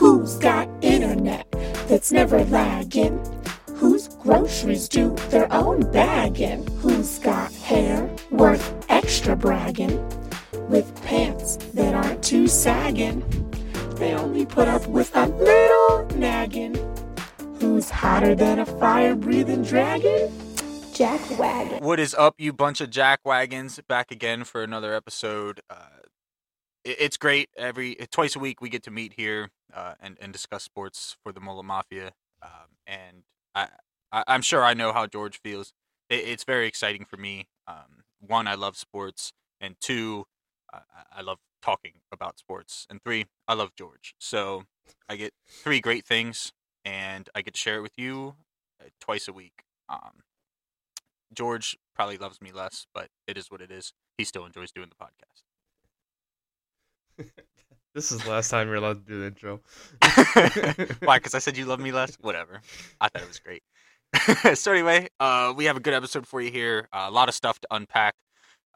Who's got internet that's never lagging? Whose groceries do their own bagging? Who's got hair worth extra bragging? With pants that aren't too sagging? They only put up with a little nagging. Who's hotter than a fire breathing dragon? Jack Wagon. What is up, you bunch of jack wagons? Back again for another episode. Uh, it- it's great. Every twice a week we get to meet here uh, and and discuss sports for the Mullet Mafia. Um, and I, I I'm sure I know how George feels. It, it's very exciting for me. Um, one, I love sports, and two, I, I love talking about sports, and three, I love George. So I get three great things, and I get to share it with you uh, twice a week. Um, George probably loves me less, but it is what it is. He still enjoys doing the podcast. This is the last time you're allowed to do the intro. Why? Because I said you love me less. Whatever. I thought it was great. so anyway, uh, we have a good episode for you here. Uh, a lot of stuff to unpack.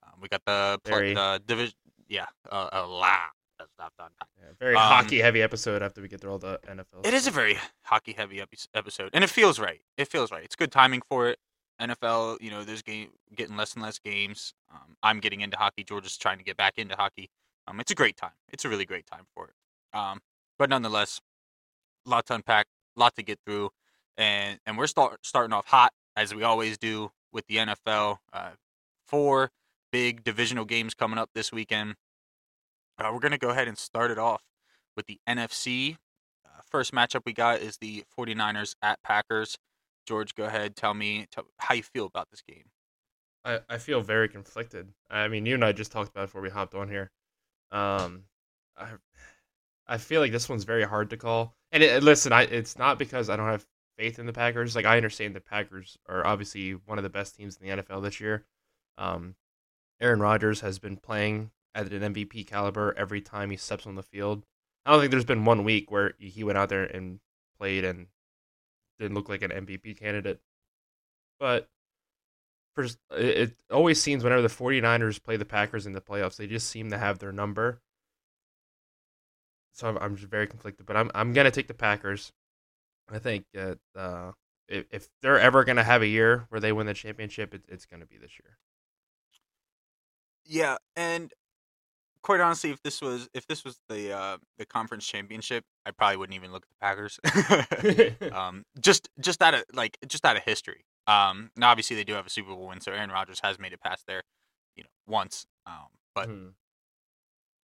Um, we got the the division. Yeah, uh, a lot of stuff to unpack. Yeah, very Um, hockey heavy episode after we get through all the NFL. It is a very hockey heavy epi- episode, and it feels right. It feels right. It's good timing for it. NFL, you know, there's game getting less and less games. Um, I'm getting into hockey. George is trying to get back into hockey. Um, it's a great time. It's a really great time for it. Um, but nonetheless, a lot to unpack, a lot to get through, and and we're start starting off hot as we always do with the NFL. Uh, four big divisional games coming up this weekend. Uh, we're gonna go ahead and start it off with the NFC uh, first matchup we got is the 49ers at Packers. George, go ahead. Tell me how you feel about this game. I, I feel very conflicted. I mean, you and I just talked about it before we hopped on here. Um, I I feel like this one's very hard to call. And it, listen, I it's not because I don't have faith in the Packers. Like I understand the Packers are obviously one of the best teams in the NFL this year. Um, Aaron Rodgers has been playing at an MVP caliber every time he steps on the field. I don't think there's been one week where he went out there and played and didn't look like an MVP candidate. But it, it always seems whenever the 49ers play the Packers in the playoffs, they just seem to have their number. So I'm, I'm just very conflicted, but I'm I'm gonna take the Packers. I think that uh, if, if they're ever gonna have a year where they win the championship, it, it's gonna be this year. Yeah, and quite honestly, if this was if this was the uh, the conference championship, I probably wouldn't even look at the Packers. um, just just out of like just out of history. Um, now obviously they do have a Super Bowl win, so Aaron Rodgers has made it past there, you know, once. Um, but Mhm.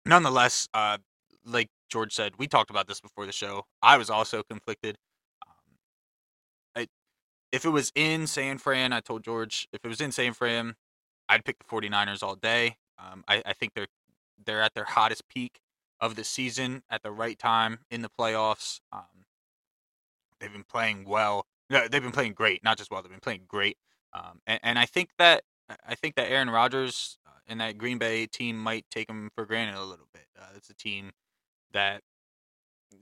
nonetheless, uh, like George said, we talked about this before the show. I was also conflicted. Um, I, if it was in San Fran, I told George, if it was in San Fran, I'd pick the 49ers all day. Um, I, I think they're they're at their hottest peak of the season at the right time in the playoffs. Um, they've been playing well. No, they've been playing great, not just well. They've been playing great. Um, and, and I think that I think that Aaron Rodgers uh, and that Green Bay team might take him for granted a little bit. Uh, it's a team that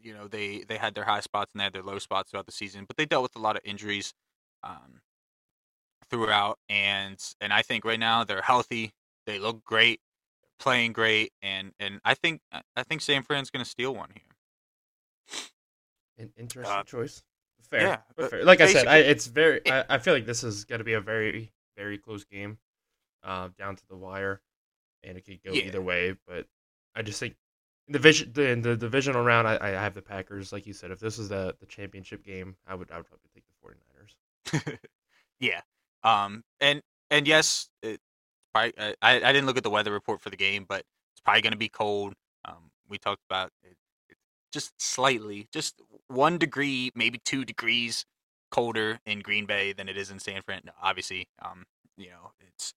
you know they they had their high spots and they had their low spots throughout the season, but they dealt with a lot of injuries um, throughout. And and I think right now they're healthy. They look great, playing great, and and I think I think San Fran's going to steal one here. An interesting Uh, choice. Fair. yeah, but but fair. Like I said, I, it's very. I, I feel like this is going to be a very, very close game, uh, down to the wire, and it could go Yeah. either way. But I just think in the vision, the, in the divisional round, I, I have the Packers. Like you said, if this is the the championship game, I would I would probably take the 49ers. yeah. Um. And and yes, it probably. I I I didn't look at the weather report for the game, but it's probably going to be cold. Um. We talked about it just slightly, just one degree, maybe two degrees colder in Green Bay than it is in San Fran. Obviously, um. You know, it's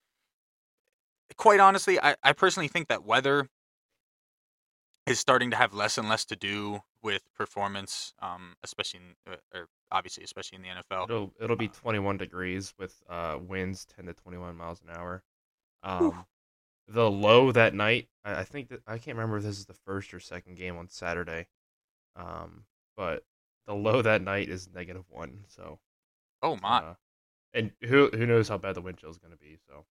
quite honestly, I I personally think that weather is starting to have less and less to do with performance, um, especially in, uh, or obviously especially in the NFL. It'll it'll be 21 degrees with uh winds 10 to 21 miles an hour. Um, the low that night, I, I think that I can't remember if this is the first or second game on Saturday. Um, but the low that night is negative one. So Oh my! uh, and who who knows how bad the wind chill is going to be. So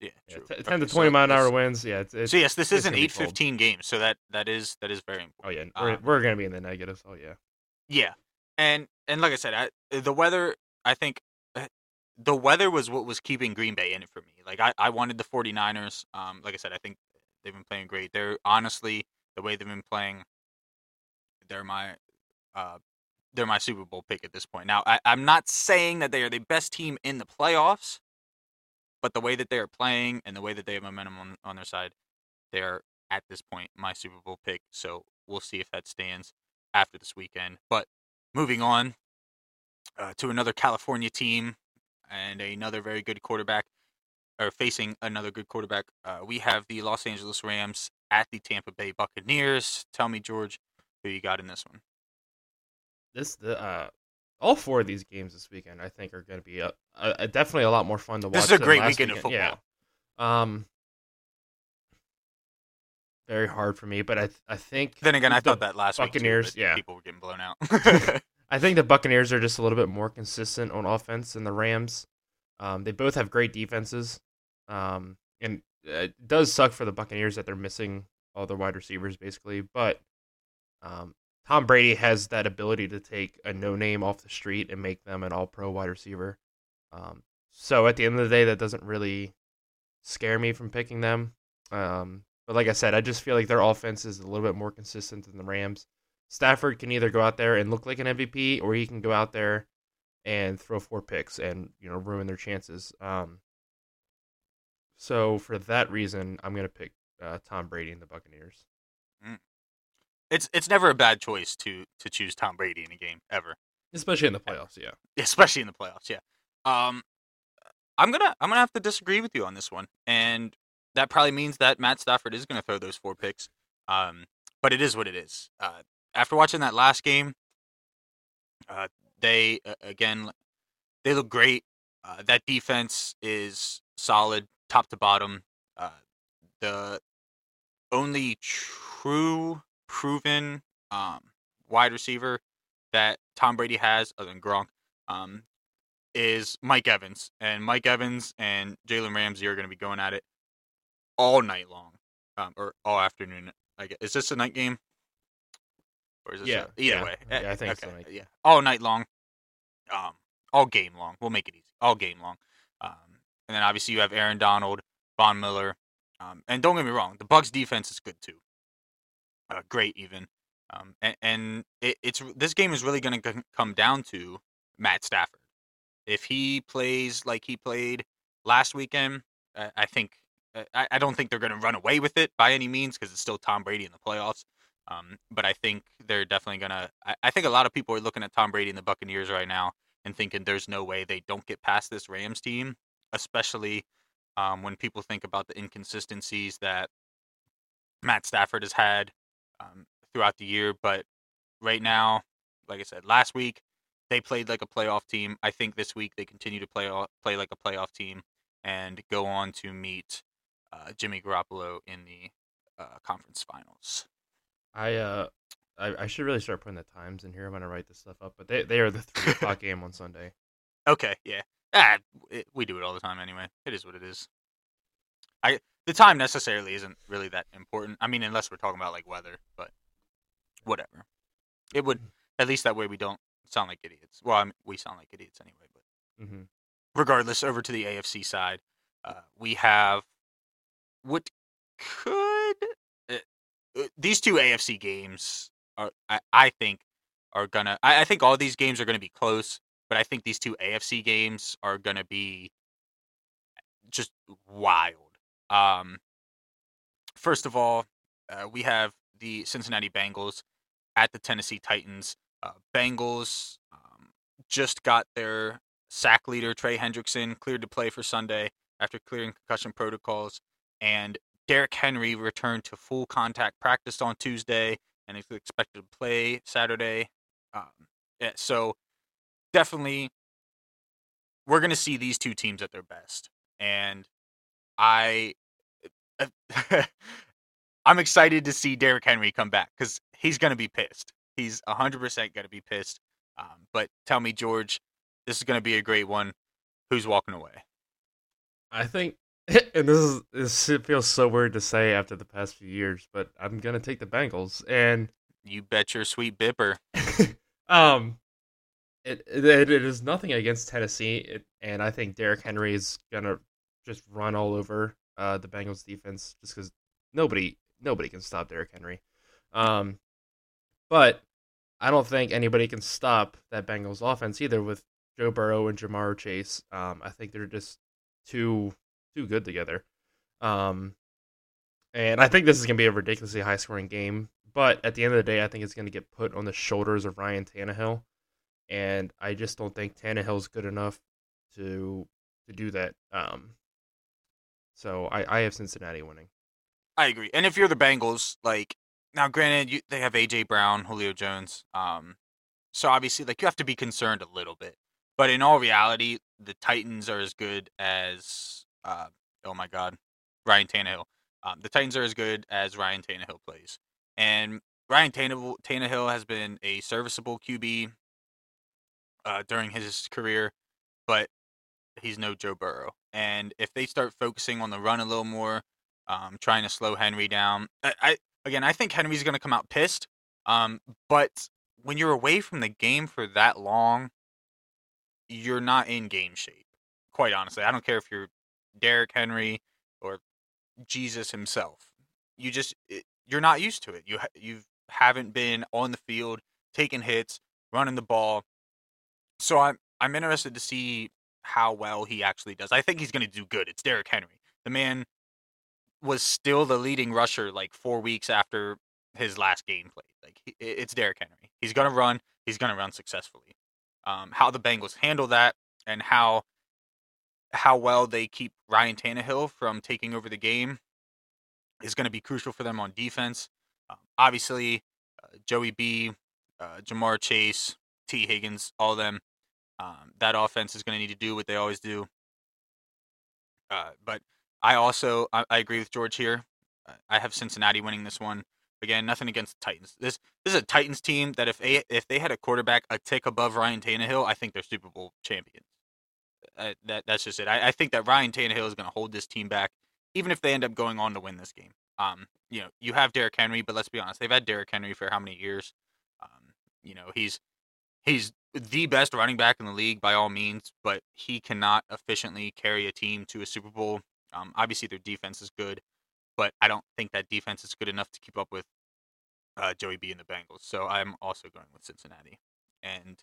Yeah, Yeah, t- Okay, ten to so twenty mile an hour winds. Yeah, it's, it's So yes, this is an eight fifteen game, so that that is that is very important. Oh yeah, we're, Um, we're gonna be in the negatives. Oh yeah. Yeah, and and like I said, I, the weather. I think uh, the weather was what was keeping Green Bay in it for me. Like I, I wanted the 49ers. Um, like I said, I think they've been playing great. They're honestly the way they've been playing. They're my, uh, they're my Super Bowl pick at this point. Now I, I'm not saying that they are the best team in the playoffs, but the way that they are playing and the way that they have momentum on, on their side, they're at this point my Super Bowl pick. So we'll see if that stands after this weekend. But moving on uh, to another California team and another very good quarterback, or facing another good quarterback, uh, we have the Los Angeles Rams at the Tampa Bay Buccaneers. Tell me, George, who you got in this one? This the uh, all four of these games this weekend I think are going to be a, a, definitely a lot more fun to watch. This is a great last weekend of football. Yeah. Um. Very hard for me, but I th- I think Then again, I thought that last Buccaneers, week. Too, yeah. people were getting blown out. I think the Buccaneers are just a little bit more consistent on offense than the Rams. Um, they both have great defenses, um, and it does suck for the Buccaneers that they're missing all their wide receivers basically. But um, Tom Brady has that ability to take a no name off the street and make them an All Pro wide receiver. Um, so at the end of the day, that doesn't really scare me from picking them. Um, but like I said, I just feel like their offense is a little bit more consistent than the Rams. Stafford can either go out there and look like an MVP, or he can go out there and throw four picks and you know ruin their chances. Um, so for that reason, I'm gonna pick uh, Tom Brady and the Buccaneers. It's it's never a bad choice to to choose Tom Brady in a game ever. especially in the playoffs. Yeah, especially in the playoffs. Yeah. Um, I'm gonna I'm gonna have to disagree with you on this one, and that probably means that Matt Stafford is gonna throw those four picks. Um, but it is what it is. Uh, after watching that last game, uh, they uh, again they look great. Uh, that defense is solid, top to bottom. Uh, the only true proven um, wide receiver that Tom Brady has, other than Gronk, um, is Mike Evans. And Mike Evans and Jalen Ramsey are going to be going at it all night long, um, or all afternoon. I guess. Is this a night game? Or is this Yeah, a, either yeah. way? Yeah, Eh, I think okay, night. Yeah, all night long, um, all game long. We'll make it easy. All game long. Um, and then obviously you have Aaron Donald, Von Miller, um, and don't get me wrong, the Bucs defense is good too. Uh, great even. Um, and, and it, it's this game is really going to come down to Matt Stafford. If he plays like he played last weekend, uh, I think uh, I, I don't think they're going to run away with it by any means because it's still Tom Brady in the playoffs. Um, but I think they're definitely going to. I think a lot of people are looking at Tom Brady and the Buccaneers right now and thinking there's no way they don't get past this Rams team, especially um, when people think about the inconsistencies that Matt Stafford has had um, throughout the year. But right now, like I said, last week they played like a playoff team. I think this week they continue to play play like a playoff team and go on to meet uh, Jimmy Garoppolo in the uh, conference finals. I uh, I, I should really start putting the times in here when I write this stuff up. But they they are the three o'clock game on Sunday. Okay, yeah. Ah, it, we do it all the time anyway. It is what it is. I the time necessarily isn't really that important. I mean, unless we're talking about like weather, but whatever. It would at least that way we don't sound like idiots. Well, I mean, we sound like idiots anyway, but hmm regardless, over to the AFC side, uh, we have what could uh, uh, these two AFC games are. I, I think are gonna. I, I think all these games are gonna be close, but I think these two AFC games are gonna be just wild. Um, first of all, uh, we have the Cincinnati Bengals at the Tennessee Titans. Uh, Bengals um, just got their sack leader Trey Hendrickson cleared to play for Sunday after clearing concussion protocols, and Derrick Henry returned to full contact practice on Tuesday and is expected to play Saturday. Um, yeah, so definitely, we're going to see these two teams at their best, and I, I'm excited to see Derrick Henry come back because he's going to be pissed. He's 100% going to be pissed. Um, but tell me, George, this is going to be a great one. Who's walking away? I think and this is this it feels so weird to say after the past few years, but I'm gonna take the Bengals. And You bet your sweet bipper. um, it, it it is nothing against Tennessee, it, and I think Derrick Henry is gonna just run all over uh the Bengals defense just because nobody nobody can stop Derrick Henry. Um, but I don't think anybody can stop that Bengals offense either with Joe Burrow and Ja'Marr Chase. Um, I think they're just too too good together. Um, and I think this is gonna be a ridiculously high scoring game. But at the end of the day, I think it's gonna get put on the shoulders of Ryan Tannehill, and I just don't think Tannehill's good enough to to do that. Um, so I, I have Cincinnati winning. I agree. And if you're the Bengals, like now, granted, you, they have AJ Brown, Julio Jones. Um, so obviously, like you have to be concerned a little bit. But in all reality, the Titans are as good as uh, oh my God, Ryan Tannehill. Um, the Titans are as good as Ryan Tannehill plays, and Ryan Tannehill, has been a serviceable QB uh, during his career, but he's no Joe Burrow. And if they start focusing on the run a little more, um, trying to slow Henry down, I, I again, I think Henry's going to come out pissed. Um, but when you're away from the game for that long, you're not in game shape. Quite honestly, I don't care if you're Derrick Henry or Jesus himself. You just it, you're not used to it. You ha- you haven't been on the field taking hits, running the ball. So I'm I'm interested to see how well he actually does. I think he's going to do good. It's Derrick Henry. The man was still the leading rusher like 4 weeks after his last game played. Like it's Derrick Henry. He's going to run. He's going to run successfully. Um, how the Bengals handle that and how how well they keep Ryan Tannehill from taking over the game is going to be crucial for them on defense. Um, obviously, uh, Joey B, uh, Ja'Marr Chase, Tee Higgins, all of them. Um, that offense is going to need to do what they always do. Uh, but I also I, I, agree with George here. I have Cincinnati winning this one. Again, nothing against the Titans. This this is a Titans team that if they if they had a quarterback a tick above Ryan Tannehill, I think they're Super Bowl champions. Uh, that that's just it. I, I think that Ryan Tannehill is going to hold this team back, even if they end up going on to win this game. Um, you know, you have Derrick Henry, but let's be honest, they've had Derrick Henry for how many years? Um, you know, he's he's the best running back in the league by all means, but he cannot efficiently carry a team to a Super Bowl. Um, obviously, their defense is good, but I don't think that defense is good enough to keep up with uh, Joey B and the Bengals. So I'm also going with Cincinnati. And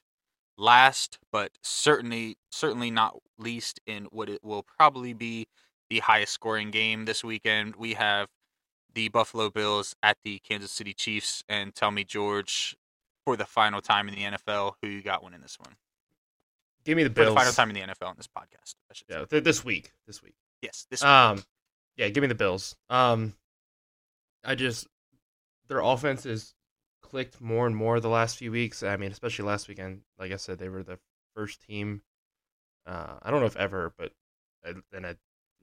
last, but certainly certainly not least in what it will probably be the highest scoring game this weekend, we have the Buffalo Bills at the Kansas City Chiefs. And tell me, George, for the final time in the NFL, who you got winning this one? Give me the Bills. For the final time in the NFL in this podcast. yeah, th- this week. This week. Yes. This. Week. Um, yeah. Give me the Bills. Um, I just their offense is clicked more and more the last few weeks. I mean, especially last weekend. Like I said, they were the first team. Uh, I don't know if ever, but in a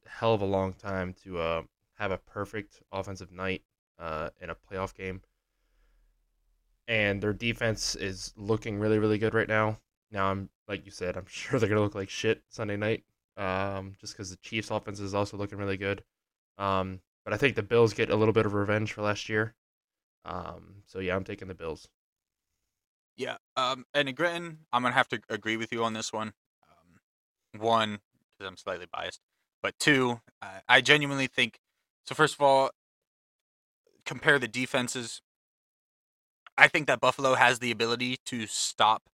hell of a long time to uh, have a perfect offensive night uh, in a playoff game. And their defense is looking really, really good right now. Now, I'm like you said, I'm sure they're gonna look like shit Sunday night, um, just because the Chiefs' offense is also looking really good. Um, but I think the Bills get a little bit of revenge for last year. Um, so yeah, I'm taking the Bills. Yeah, um, and again, I'm gonna have to agree with you on this one. Um, one, because I'm slightly biased, but two, uh, I genuinely think. So first of all, compare the defenses. I think that Buffalo has the ability to stop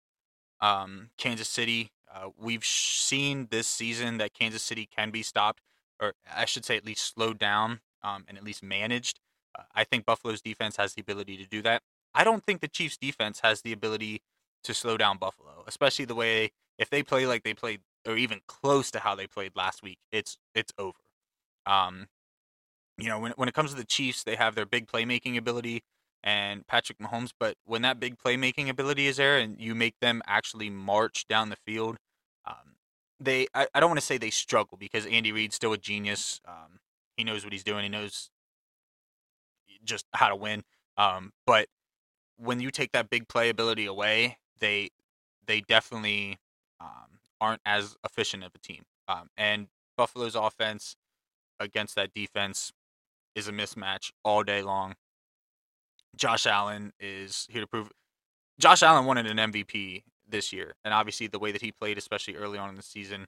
um, Kansas City. Uh, we've seen this season that Kansas City can be stopped, or I should say, at least slowed down um, and at least managed. Uh, I think Buffalo's defense has the ability to do that. I don't think the Chiefs' defense has the ability to slow down Buffalo, especially the way if they play like they played or even close to how they played last week, it's it's over. Um, you know, when when it comes to the Chiefs, they have their big playmaking ability and Patrick Mahomes, but when that big playmaking ability is there and you make them actually march down the field, um, they I, I don't want to say they struggle because Andy Reid's still a genius. Um, he knows what he's doing. He knows just how to win. Um, but when you take that big playability away, they they definitely um, aren't as efficient of a team. Um, and Buffalo's offense, against that defense is a mismatch all day long. Josh Allen is here to prove. Josh Allen wanted an MVP this year, and obviously the way that he played, especially early on in the season,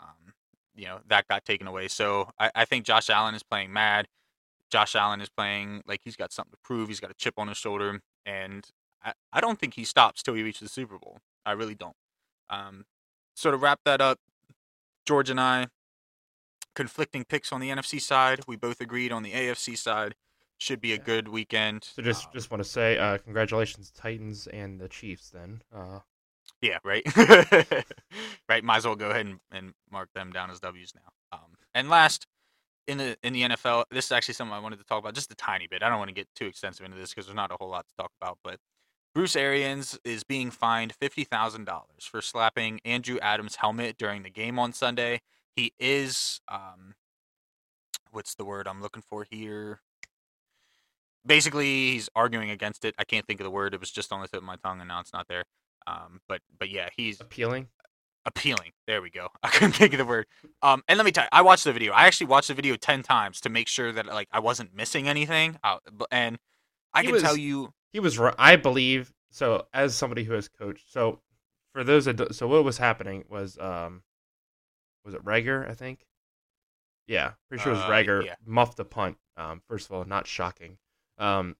um, you know that got taken away. So I, I think Josh Allen is playing mad. Josh Allen is playing like he's got something to prove. He's got a chip on his shoulder, and I, I don't think he stops till he reaches the Super Bowl. I really don't. Um, so to wrap that up, George and I conflicting picks on the NFC side. We both agreed on the AFC side. Should be a Yeah. good weekend. So just Um, just want to say uh, congratulations Titans and the Chiefs. Then uh, Yeah, right. right. Might as well go ahead and, and mark them down as W's now. Um, and last in the in the NFL, this is actually something I wanted to talk about just a tiny bit. I don't want to get too extensive into this because there's not a whole lot to talk about. But Bruce Arians is being fined fifty thousand dollars for slapping Andrew Adams' helmet during the game on Sunday. He is um, what's the word I'm looking for here? Basically, he's arguing against it. I can't think of the word. It was just on the tip of my tongue, and now it's not there. Um, but but yeah, he's appealing. appealing. There we go. I couldn't think of the word. Um, and let me tell you, I watched the video. I actually watched the video ten times to make sure that like I wasn't missing anything. Uh, and I He can tell you, He was right. I believe so. As somebody who has coached, so for those that so what was happening was um was it Reagor? I think. Yeah, pretty sure it was Uh, Reagor yeah. muffed a punt. Um, first of all, not shocking. Um,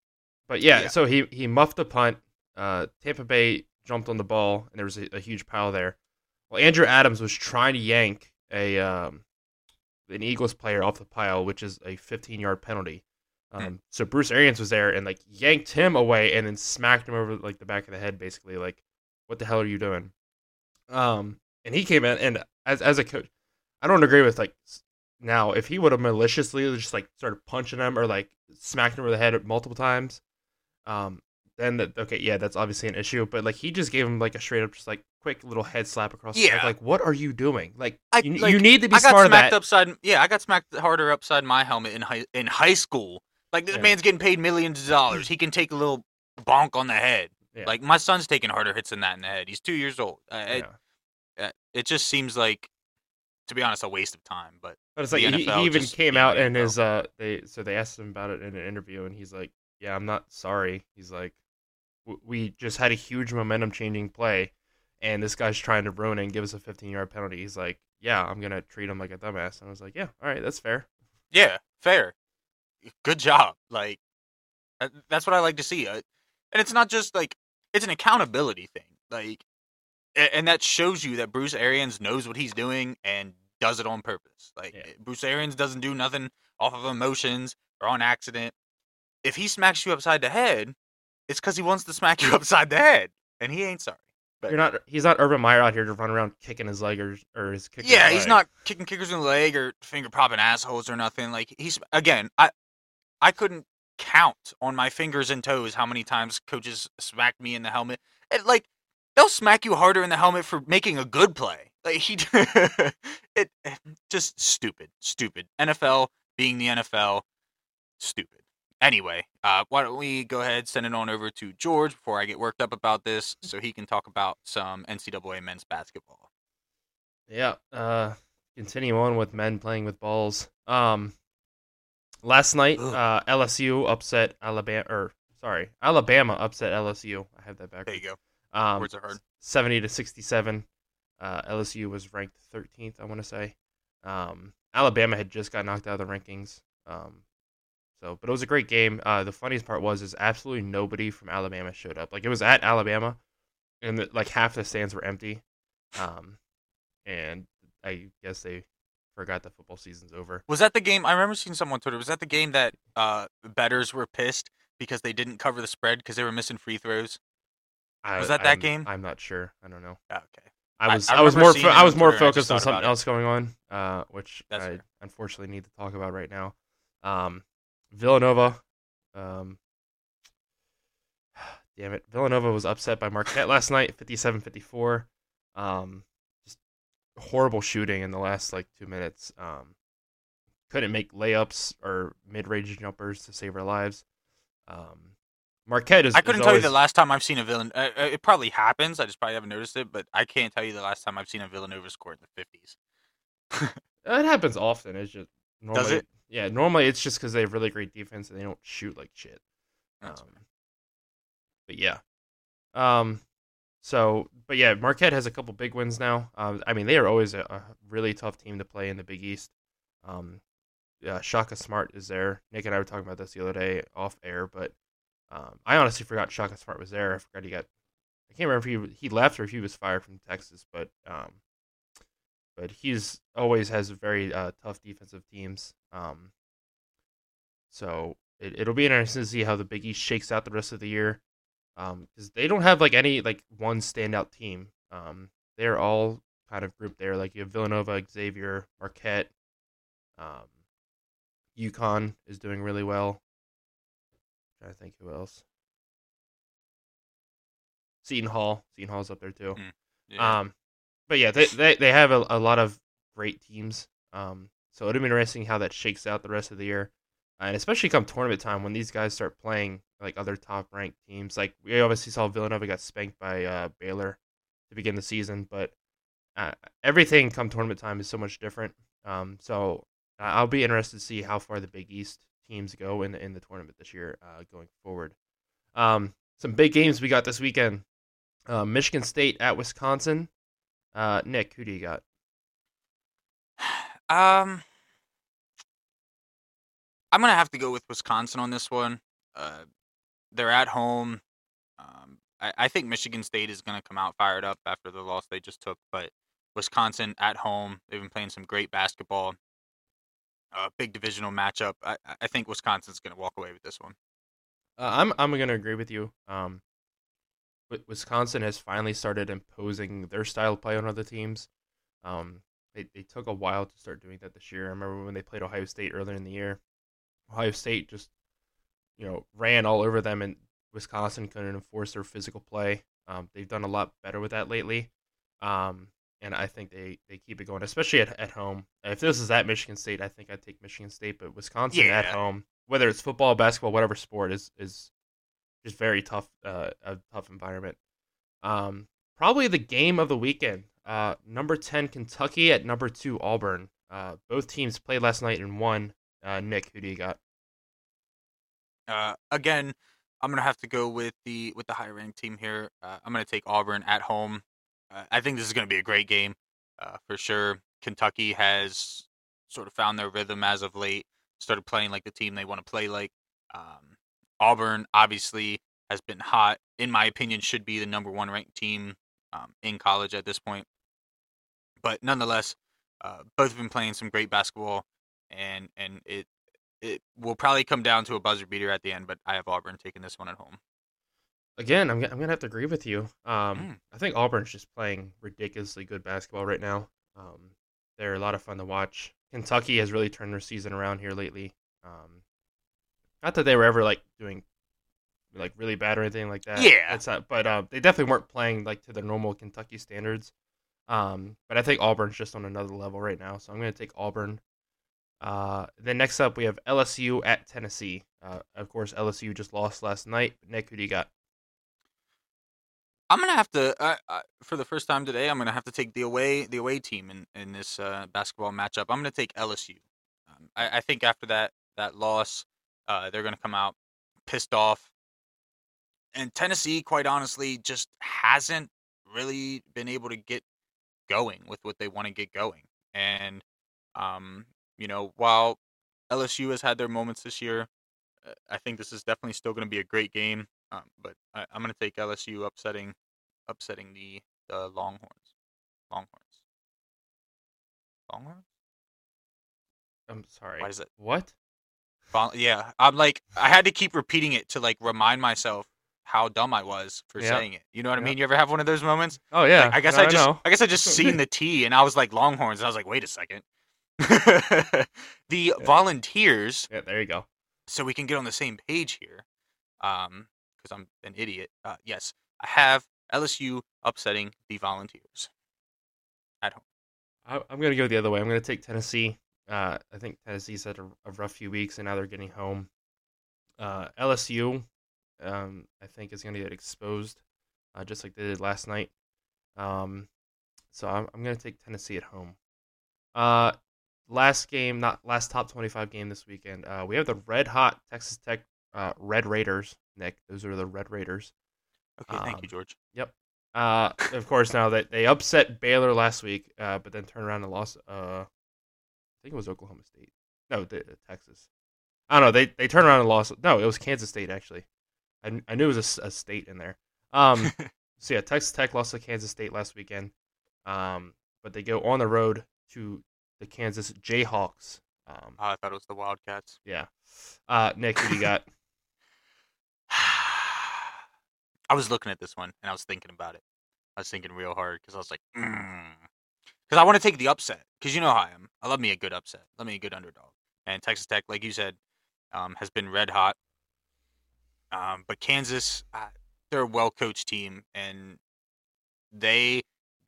but yeah, Yeah. so he he muffed a punt. Uh, Tampa Bay jumped on the ball, and there was a, a huge pile there. Well, Andrew Adams was trying to yank a um an Eagles player off the pile, which is a 15 yard penalty. Um, so Bruce Arians was there and like yanked him away and then smacked him over like the back of the head, basically like, "What the hell are you doing?" Um, and he came in and as as a coach, I don't agree with like now if he would have maliciously just like started punching him or like smacked him over the head multiple times, um, then that okay, yeah, that's obviously an issue. But like he just gave him like a straight up just like quick little head slap across the Yeah. head. Like, what are you doing? Like, I- you, like, you need to be I got smacked that. upside. Yeah, I got smacked harder upside my helmet in high in high school. Like this Yeah. man's getting paid millions of dollars. He can take a little bonk on the head. Yeah. Like my son's taking harder hits than that in the head. He's two years old. Uh, it, Yeah. uh, it just seems like, to be honest, a waste of time. But But it's like he, he even just came out in his uh they so they asked him about it in an interview and he's like, "Yeah, I'm not sorry." He's like, "We just had a huge momentum changing play and this guy's trying to ruin it and give us a 15-yard penalty." He's like, "Yeah, I'm going to treat him like a dumbass." And I was like, "Yeah, all right, that's fair." yeah, fair. Good job. Like uh, that's what I like to see. Uh, and it's not just like it's an accountability thing. Like, and that shows you that Bruce Arians knows what he's doing and does it on purpose. Like Yeah. Bruce Arians doesn't do nothing off of emotions or on accident. If he smacks you upside the head, it's because he wants to smack you upside the head, and he ain't sorry. But- You're not he's not Urban Meyer out here to run around kicking his leg or or his kicking Yeah, he's leg. not kicking kickers in the leg or finger popping assholes or nothing. Like he's again, I I couldn't count on my fingers and toes how many times coaches smacked me in the helmet. And like they'll smack you harder in the helmet for making a good play. Like he it just stupid, stupid. NFL being the NFL, stupid. Anyway, uh, why don't we go ahead send it on over to George before I get worked up about this, so he can talk about some NCAA men's basketball. Yeah. Uh, continue on with men playing with balls. Um, last night, uh, LSU upset Alabama. Or sorry, Alabama upset LSU. I have that back. There you go. Um, Words are hard. Seventy to sixty-seven. Uh, LSU was ranked thirteenth. I want to say. Um, Alabama had just got knocked out of the rankings. Um, so, but it was a great game. Uh, the funniest part was is absolutely nobody from Alabama showed up. Like it was at Alabama, and the, like half the stands were empty. Um, and I guess they forgot the football season's over. Was that the game? I remember seeing someone on Twitter. Was that the game that uh, betters were pissed because they didn't cover the spread because they were missing free throws? I, Was that that I'm- game? I'm not sure. I don't know. Ah, Okay. I was I I, was more fo- I was more Twitter, focused on something else going on, uh, which That's I fair. unfortunately need to talk about right now. Um, Villanova, um, damn it, Villanova was upset by Marquette last night, 57-54. Um, just horrible shooting in the last like two minutes. Um, couldn't make layups or mid-range jumpers to save our lives. Um, Marquette is. I couldn't is tell you the last time I've seen a villain. Uh, uh, it probably happens. I just probably haven't noticed it, but I can't tell you the last time I've seen a Villanova score in the fifties. It happens often. It's just normally, it? yeah, normally it's just because they have really great defense and they don't shoot like shit. That's Um, but yeah, um, so but yeah, Marquette has a couple big wins now. Um, I mean they are always a, a really tough team to play in the Big East. Um, yeah, Shaka Smart is there. Nick and I were talking about this the other day off air, but um, I honestly forgot Shaka Smart was there. I forgot he got. I can't remember if he he left or if he was fired from Texas, but um, but he's always has very uh, tough defensive teams. Um, so it, it'll be interesting to see how the Big East shakes out the rest of the year, because they don't have like any like one standout team. Um, they're all kind of grouped there. Like you have Villanova, Xavier, Marquette. Um, UConn is doing really well. Trying to think who else. Seton Hall. Seton Hall's up there too. Mm. Yeah. Um, but yeah, they they, they have a, a lot of great teams. Um, so it'll be interesting how that shakes out the rest of the year, and especially come tournament time when these guys start playing like other top ranked teams. Like we obviously saw Villanova got spanked by uh, Baylor to begin the season, but uh, everything come tournament time is so much different. Um, so I'll be interested to see how far the Big East teams go in the in the tournament this year uh, going forward. Um, some big games we got this weekend. Uh, Michigan State at Wisconsin. Uh, Nick, who do you got? Um, I'm gonna have to go with Wisconsin on this one. Uh, they're at home. Um, I, I think Michigan State is gonna come out fired up after the loss they just took, but Wisconsin at home, they've been playing some great basketball. Uh, big divisional matchup. I, I- think Wisconsin's gonna walk away with this one. Uh, I'm I'm gonna agree with you. Um, Wisconsin has finally started imposing their style of play on other teams. Um, they they took a while to start doing that this year. I remember when they played Ohio State earlier in the year. Ohio State just, you know, ran all over them, and Wisconsin couldn't enforce their physical play. Um, they've done a lot better with that lately. Um, and I think they, they keep it going, especially at, at home. If this is at Michigan State, I think I'd take Michigan State, but Wisconsin at home, whether it's football, basketball, whatever sport, is is just very tough, uh, a tough environment. Um, probably the game of the weekend. Uh, number ten Kentucky at number two Auburn. Uh, both teams played last night and won. Uh, Nick, who do you got? Uh, again, I'm gonna have to go with the with the higher ranked team here. Uh, I'm gonna take Auburn at home. Uh, I think this is gonna be a great game, uh, for sure. Kentucky has sort of found their rhythm as of late. Started playing like the team they want to play like. Um, Auburn obviously has been hot. In my opinion, should be the number one ranked team um, in college at this point. But nonetheless, uh, both have been playing some great basketball, and and it it will probably come down to a buzzer beater at the end, but I have Auburn taking this one at home. Again, I'm, I'm gonna have to agree with you. Um, Mm. I think Auburn's just playing ridiculously good basketball right now. Um, they're a lot of fun to watch. Kentucky has really turned their season around here lately. Um, not that they were ever like doing like really bad or anything like that. Yeah. it's not. But uh, they definitely weren't playing like to the normal Kentucky standards. Um, but I think Auburn's just on another level right now, so I'm gonna take Auburn. Uh, then next up we have LSU at Tennessee. Uh, of course, LSU just lost last night. Nick, who do you got? I'm gonna have to uh, uh, for the first time today. I'm gonna have to take the away the away team in in this uh, basketball matchup. I'm gonna take LSU. Um, I, I think after that that loss, uh, they're gonna come out pissed off. And Tennessee, quite honestly, just hasn't really been able to get going with what they want to get going. And um, you know, while LSU has had their moments this year, uh, I think this is definitely still going to be a great game. Um, but I, I'm going to take LSU upsetting, upsetting the the Longhorns. Longhorns. Longhorns. I'm sorry. Why is it? What? Yeah, I'm like I had to keep repeating it to like remind myself how dumb I was for Yeah. saying it. You know what I mean? You ever have one of those moments? Oh yeah. Like, I guess No, I just know. I guess I just seen the T and I was like Longhorns and I was like, wait a second. the Volunteers Yeah, there you go. so we can get on the same page here, um, because I'm an idiot. Uh, yes, I have LSU upsetting the Volunteers at home. I, I'm gonna go the other way. I'm gonna take Tennessee. Uh, I think Tennessee's had a, a rough few weeks, and now they're getting home. Uh, LSU, um, I think is gonna get exposed, uh, just like they did last night. Um, so I'm, I'm gonna take Tennessee at home. Uh, last game, not last top 25 game this weekend. Uh, we have the red hot Texas Tech uh, Red Raiders. Nick, those are the Red Raiders. Okay, thank Um, you, George. Yep. Uh, of course, now that they upset Baylor last week, uh, but then turned around and lost. Uh, I think it was Oklahoma State. No, the, Texas. I don't know. They they turned around and lost. No, it was Kansas State actually. I, I knew it was a state in there. Um, so yeah, Texas Tech lost to Kansas State last weekend. Um, but they go on the road to the Kansas Jayhawks. Um, Oh, I thought it was the Wildcats. yeah. Uh, Nick, who do you got? I was looking at this one and I was thinking about it. I was thinking real hard because I was like, because I want to take the upset because you know how I am. I love me a good upset. Love me a good underdog. And Texas Tech, like you said, um, has been red hot. Um, but Kansas, uh, they're a well coached team and they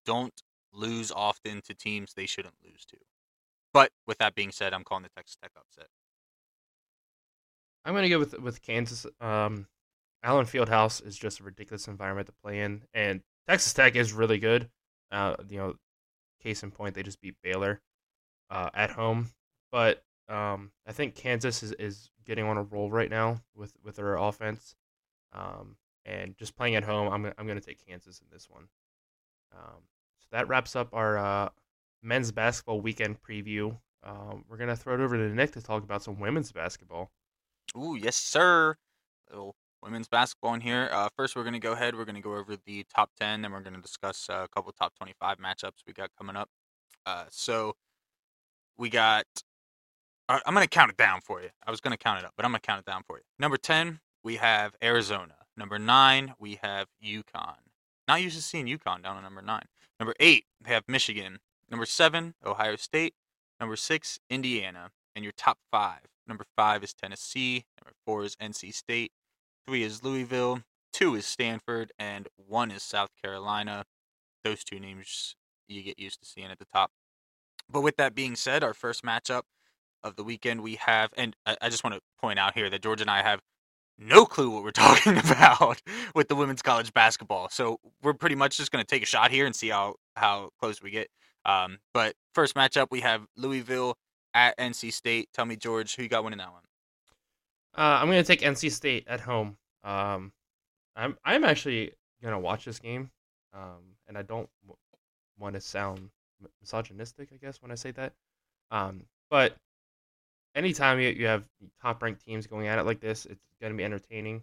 don't lose often to teams they shouldn't lose to. But with that being said, I'm calling the Texas Tech upset. I'm gonna go with with Kansas. Um, Allen Fieldhouse is just a ridiculous environment to play in, and Texas Tech is really good. Uh, you know, case in point, they just beat Baylor uh, at home. But um, I think Kansas is, is getting on a roll right now with with their offense, um, and just playing at home. I'm I'm gonna take Kansas in this one. Um, so that wraps up our uh, men's basketball weekend preview. Um, we're gonna throw it over to Nick to talk about some women's basketball. Ooh, yes, sir. Little women's basketball in here. Uh, first, we're going to go ahead. We're going to go over the top 10, then we're going to discuss uh, a couple top 25 matchups we got coming up. Uh, so, we got. I- I'm going to count it down for you. I was going to count it up, but I'm going to count it down for you. Number 10, we have Arizona. Number 9, we have UConn. Not used to seeing UConn down on number 9. Number 8, we have Michigan. Number 7, Ohio State. Number 6, Indiana. And your top 5. Number 5 is Tennessee. Number 4 is NC State. 3 is Louisville. 2 is Stanford. And 1 is South Carolina. Those two names you get used to seeing at the top. But with that being said, our first matchup of the weekend we have, and I, I just want to point out here that George and I have no clue what we're talking about with the women's college basketball. So we're pretty much just going to take a shot here and see how, how close we get. Um, but first matchup, we have Louisville at NC State. Tell me, George, who you got winning that one? Uh, I'm gonna take NC State at home. Um, I'm I'm actually gonna watch this game, um, and I don't w- want to sound misogynistic, I guess, when I say that. Um, but anytime you you have top ranked teams going at it like this, it's gonna be entertaining.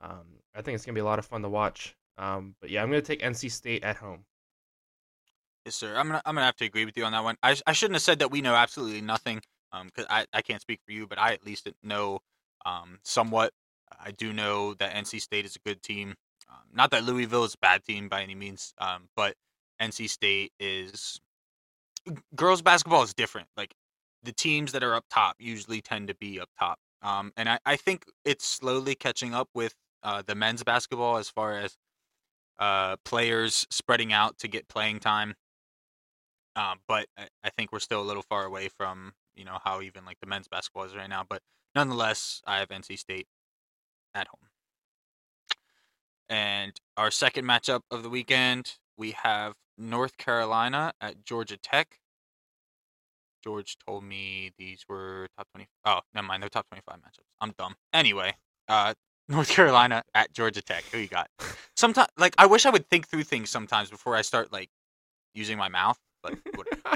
Um, I think it's gonna be a lot of fun to watch. Um, but yeah, I'm gonna take NC State at home. Yes, sir. I'm gonna I'm gonna have to agree with you on that one. I I shouldn't have said that we know absolutely nothing, um, because I I can't speak for you, but I at least know, um, somewhat. I do know that NC State is a good team. Um, not that Louisville is a bad team by any means, um, but NC State is girls basketball is different. Like the teams that are up top usually tend to be up top. Um, and I, I think it's slowly catching up with uh, the men's basketball as far as uh, players spreading out to get playing time. Um, but I, I think we're still a little far away from you know how even like the men's basketball is right now. But nonetheless, I have NC State at home. And our second matchup of the weekend, we have North Carolina at Georgia Tech. George told me these were top 20. Oh, never mind. They're top 25 matchups. I'm dumb. Anyway, uh, North Carolina at Georgia Tech. Who you got? Sometimes, like, I wish I would think through things sometimes before I start, like, using my mouth. But whatever.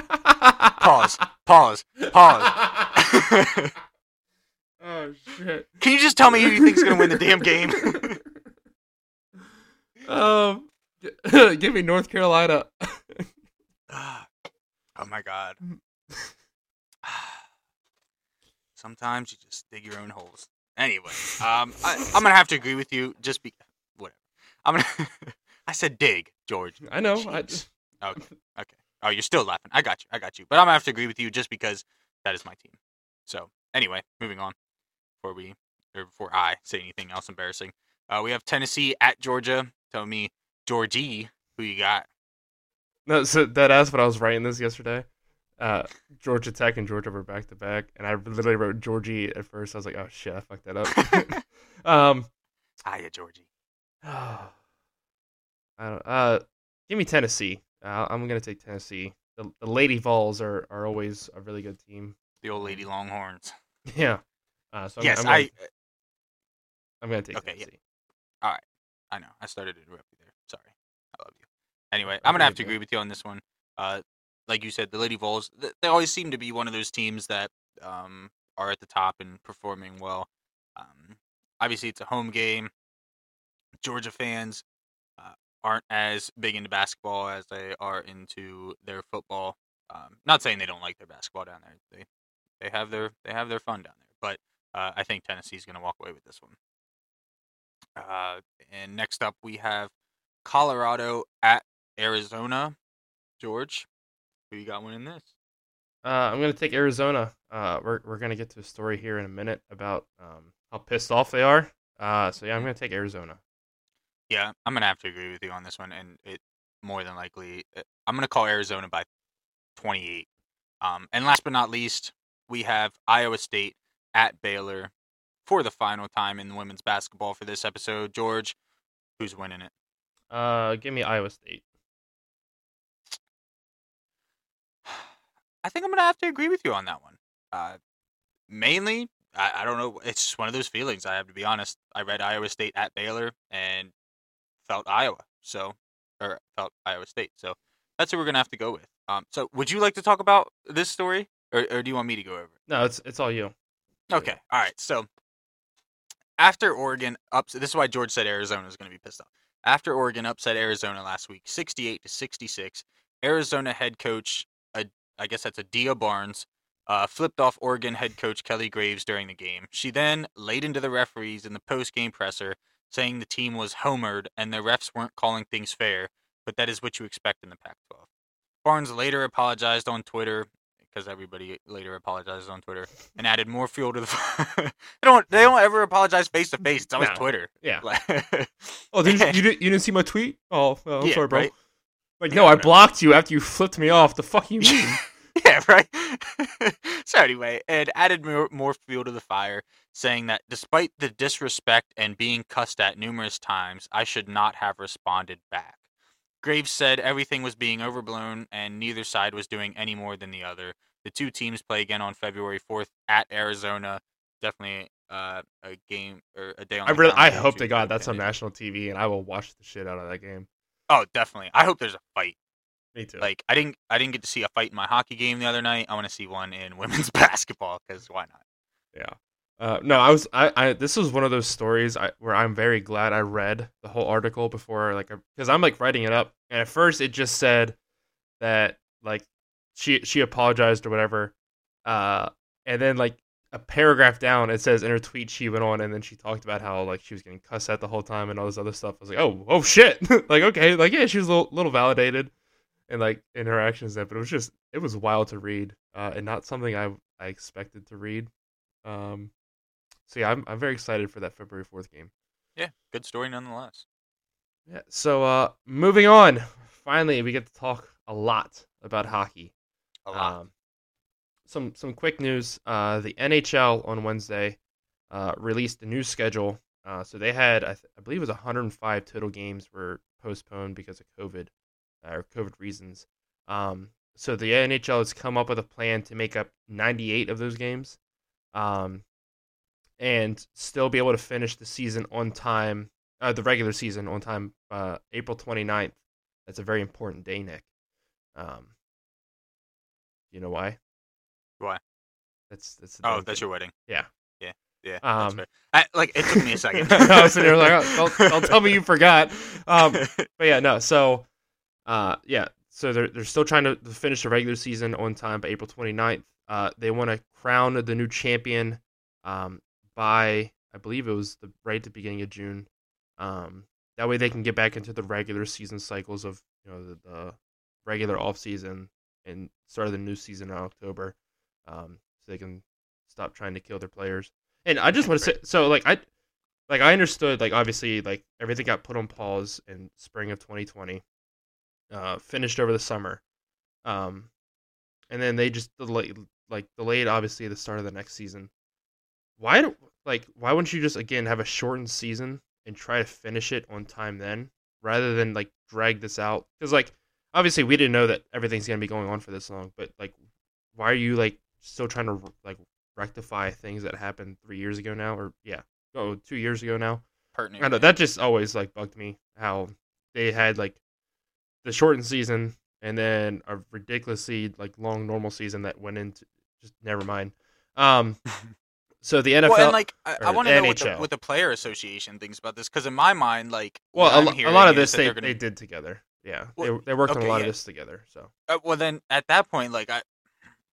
pause. Pause. Pause. oh shit. Can you just tell me who you think's gonna win the damn game? Um, give me North Carolina. oh my god. Sometimes you just dig your own holes. Anyway, um, I, I'm gonna have to agree with you. Just be whatever. I'm gonna. I said dig, George. I know. I. Okay. Okay. Oh, you're still laughing. I got you. I got you. But I'm gonna have to agree with you just because that is my team. So anyway, moving on. Before we or before I say anything else embarrassing, uh, we have Tennessee at Georgia. Tell me, Georgie, who you got? no, so that asked when I was writing this yesterday. Uh, Georgia Tech and Georgia were back to back, and I literally wrote Georgie at first. I was like, oh shit, I fucked that up. um, Hiya, Georgie. I don't. Uh, give me Tennessee. Uh, I'm gonna take Tennessee. the, the Lady Vols are, are always a really good team. The old lady Longhorns. Yeah. Uh, so I'm, yes, I'm gonna, I. I'm gonna take Okay, yeah. Tennessee. I know. I started to interrupt you there. Sorry. I love you. Anyway, I'm gonna have to agree with you on this one. Uh, like you said, the Lady Vols, they always seem to be one of those teams that um are at the top and performing well. Um, obviously, it's a home game. Georgia fans uh, aren't as big into basketball as they are into their football. Um, not saying they don't like their basketball down there. They they have their they have their fun down there. Uh, I think Tennessee's going to walk away with this one. Uh, and next up, we have Colorado at Arizona. George, who you got winning this? Uh, I'm gonna take Arizona. Uh, we're we're gonna get to a story here in a minute about um how pissed off they are. Uh, so yeah, I'm gonna take Arizona. Yeah, I'm gonna have to agree with you on this one, and it more than likely, uh, I'm gonna call Arizona by 28. Um, and last but not least, we have Iowa State at Baylor for the final time in women's basketball for this episode. George, who's winning it? Uh, give me Iowa State. I think I'm gonna have to agree with you on that one. Uh, mainly, I, I don't know. It's just one of those feelings. I have to be honest. I read Iowa State at Baylor and felt Iowa, so or felt Iowa State. So that's what we're gonna have to go with. Um, so would you like to talk about this story, or, or do you want me to go over? it? No, it's it's all you. Okay. All right. So after Oregon ups, this is why George said Arizona is going to be pissed off. After Oregon upset Arizona last week, 68 to 66, Arizona head coach, uh, I guess that's Adia Barnes, uh, flipped off Oregon head coach Kelly Graves during the game. She then laid into the referees in the post-game presser, saying the team was homered and the refs weren't calling things fair, but that is what you expect in the Pac-12. Barnes later apologized on Twitter because everybody later apologizes on Twitter and added more fuel to the. fire. they don't. They don't ever apologize face to face. It's always No. Twitter. Yeah. Like, Oh, didn't you, you didn't you didn't see my tweet? Oh, oh I'm Yeah, sorry, bro. right. Like, Yeah, no, I blocked you after you flipped me off. The fuck you mean? yeah, right. so anyway, it added more, more fuel to the fire, saying that despite the disrespect and being cussed at numerous times, I should not have responded back. Graves said everything was being overblown and neither side was doing any more than the other. The two teams play again on February 4th at Arizona. Definitely uh, a game or a day on. I the really, I hope to to God that's on national TV, and I will watch the shit out of that game. Oh, definitely. I hope there's a fight. Me too. Like I didn't I didn't get to see a fight in my hockey game the other night. I want to see one in women's basketball because why not? Yeah. Uh, no, I was I, I this was one of those stories I, where I'm very glad I read the whole article before like because I'm like writing it up. And at first it just said that like she she apologized or whatever uh and then like a paragraph down it says in her tweet she went on and then she talked about how like she was getting cussed at the whole time and all this other stuff. I was like oh oh shit. Like okay like yeah she was a little, little validated and like in her actions there but it was just it was wild to read uh and not something I I expected to read. Um so yeah, I'm I'm very excited for that February fourth game. Yeah, good story nonetheless. Yeah. So uh, moving on. Finally, we get to talk a lot about hockey. A lot. Um, some some quick news. Uh, the NHL on Wednesday uh, released a new schedule. Uh, so they had, I, th- I believe, it was 105 total games were postponed because of COVID uh, or COVID reasons. Um, so the NHL has come up with a plan to make up 98 of those games, um, and still be able to finish the season on time, uh, the regular season on time, uh, April 29th. That's a very important day, Nick. Um, you know why? Why? That's that's. oh, that's thing. your wedding. Yeah. Yeah. Yeah. Um. I, like it took me a second. I was sitting there like, oh, don't, don't tell me you forgot. Um, but yeah, no. So, uh, yeah. So they're they're still trying to to finish the regular season on time by April 29th. Uh, they want to crown the new champion, um, by I believe it was the right at the beginning of June. Um, that way they can get back into the regular season cycles of you know the, the regular off season and start of the new season in October. Um, so they can stop trying to kill their players. And I just want to say, so like I, like I understood, like obviously, like everything got put on pause in spring of 2020, uh, finished over the summer, um, and then they just delayed, like delayed, obviously, the start of the next season. Why do like why wouldn't you just again have a shortened season and try to finish it on time then, rather than like drag this out? Because like obviously we didn't know that everything's gonna be going on for this long, but like, why are you like still trying to like rectify things that happened three years ago now, or yeah, oh, two years ago now? Pertinent. I know that just always like bugged me how they had like the shortened season and then a ridiculously like long normal season that went into just never mind. Um, so the NFL, well, and like I, I want to know what the, what the player association thinks about this because in my mind, like well, a, a lot of this they, gonna- they did together. Yeah, Well, they they worked on a lot yeah. of this together. So Uh, well, then at that point, like I,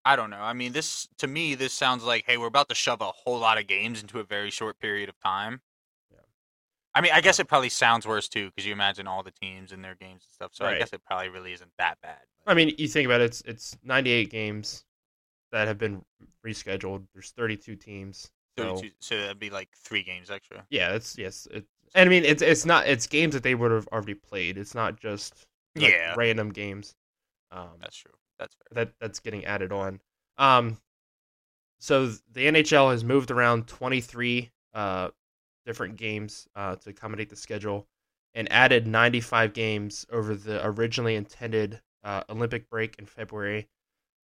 I don't know. I mean, this to me, this sounds like, hey, we're about to shove a whole lot of games into a very short period of time. Yeah. I mean, I guess it probably sounds worse too, because you imagine all the teams and their games and stuff. So I guess it probably really isn't that bad. I mean, you think about it, it's it's 98 games that have been rescheduled. There's 32 teams. So 32, so that'd be like three games extra. yeah, it's yes, it, and I mean it's it's not it's games that they would have already played. It's not just like, Yeah. random games. Um, That's true. That's fair. that that's getting added on. Um, so the NHL has moved around 23 uh, different games uh, to accommodate the schedule, and added 95 games over the originally intended uh, Olympic break in February.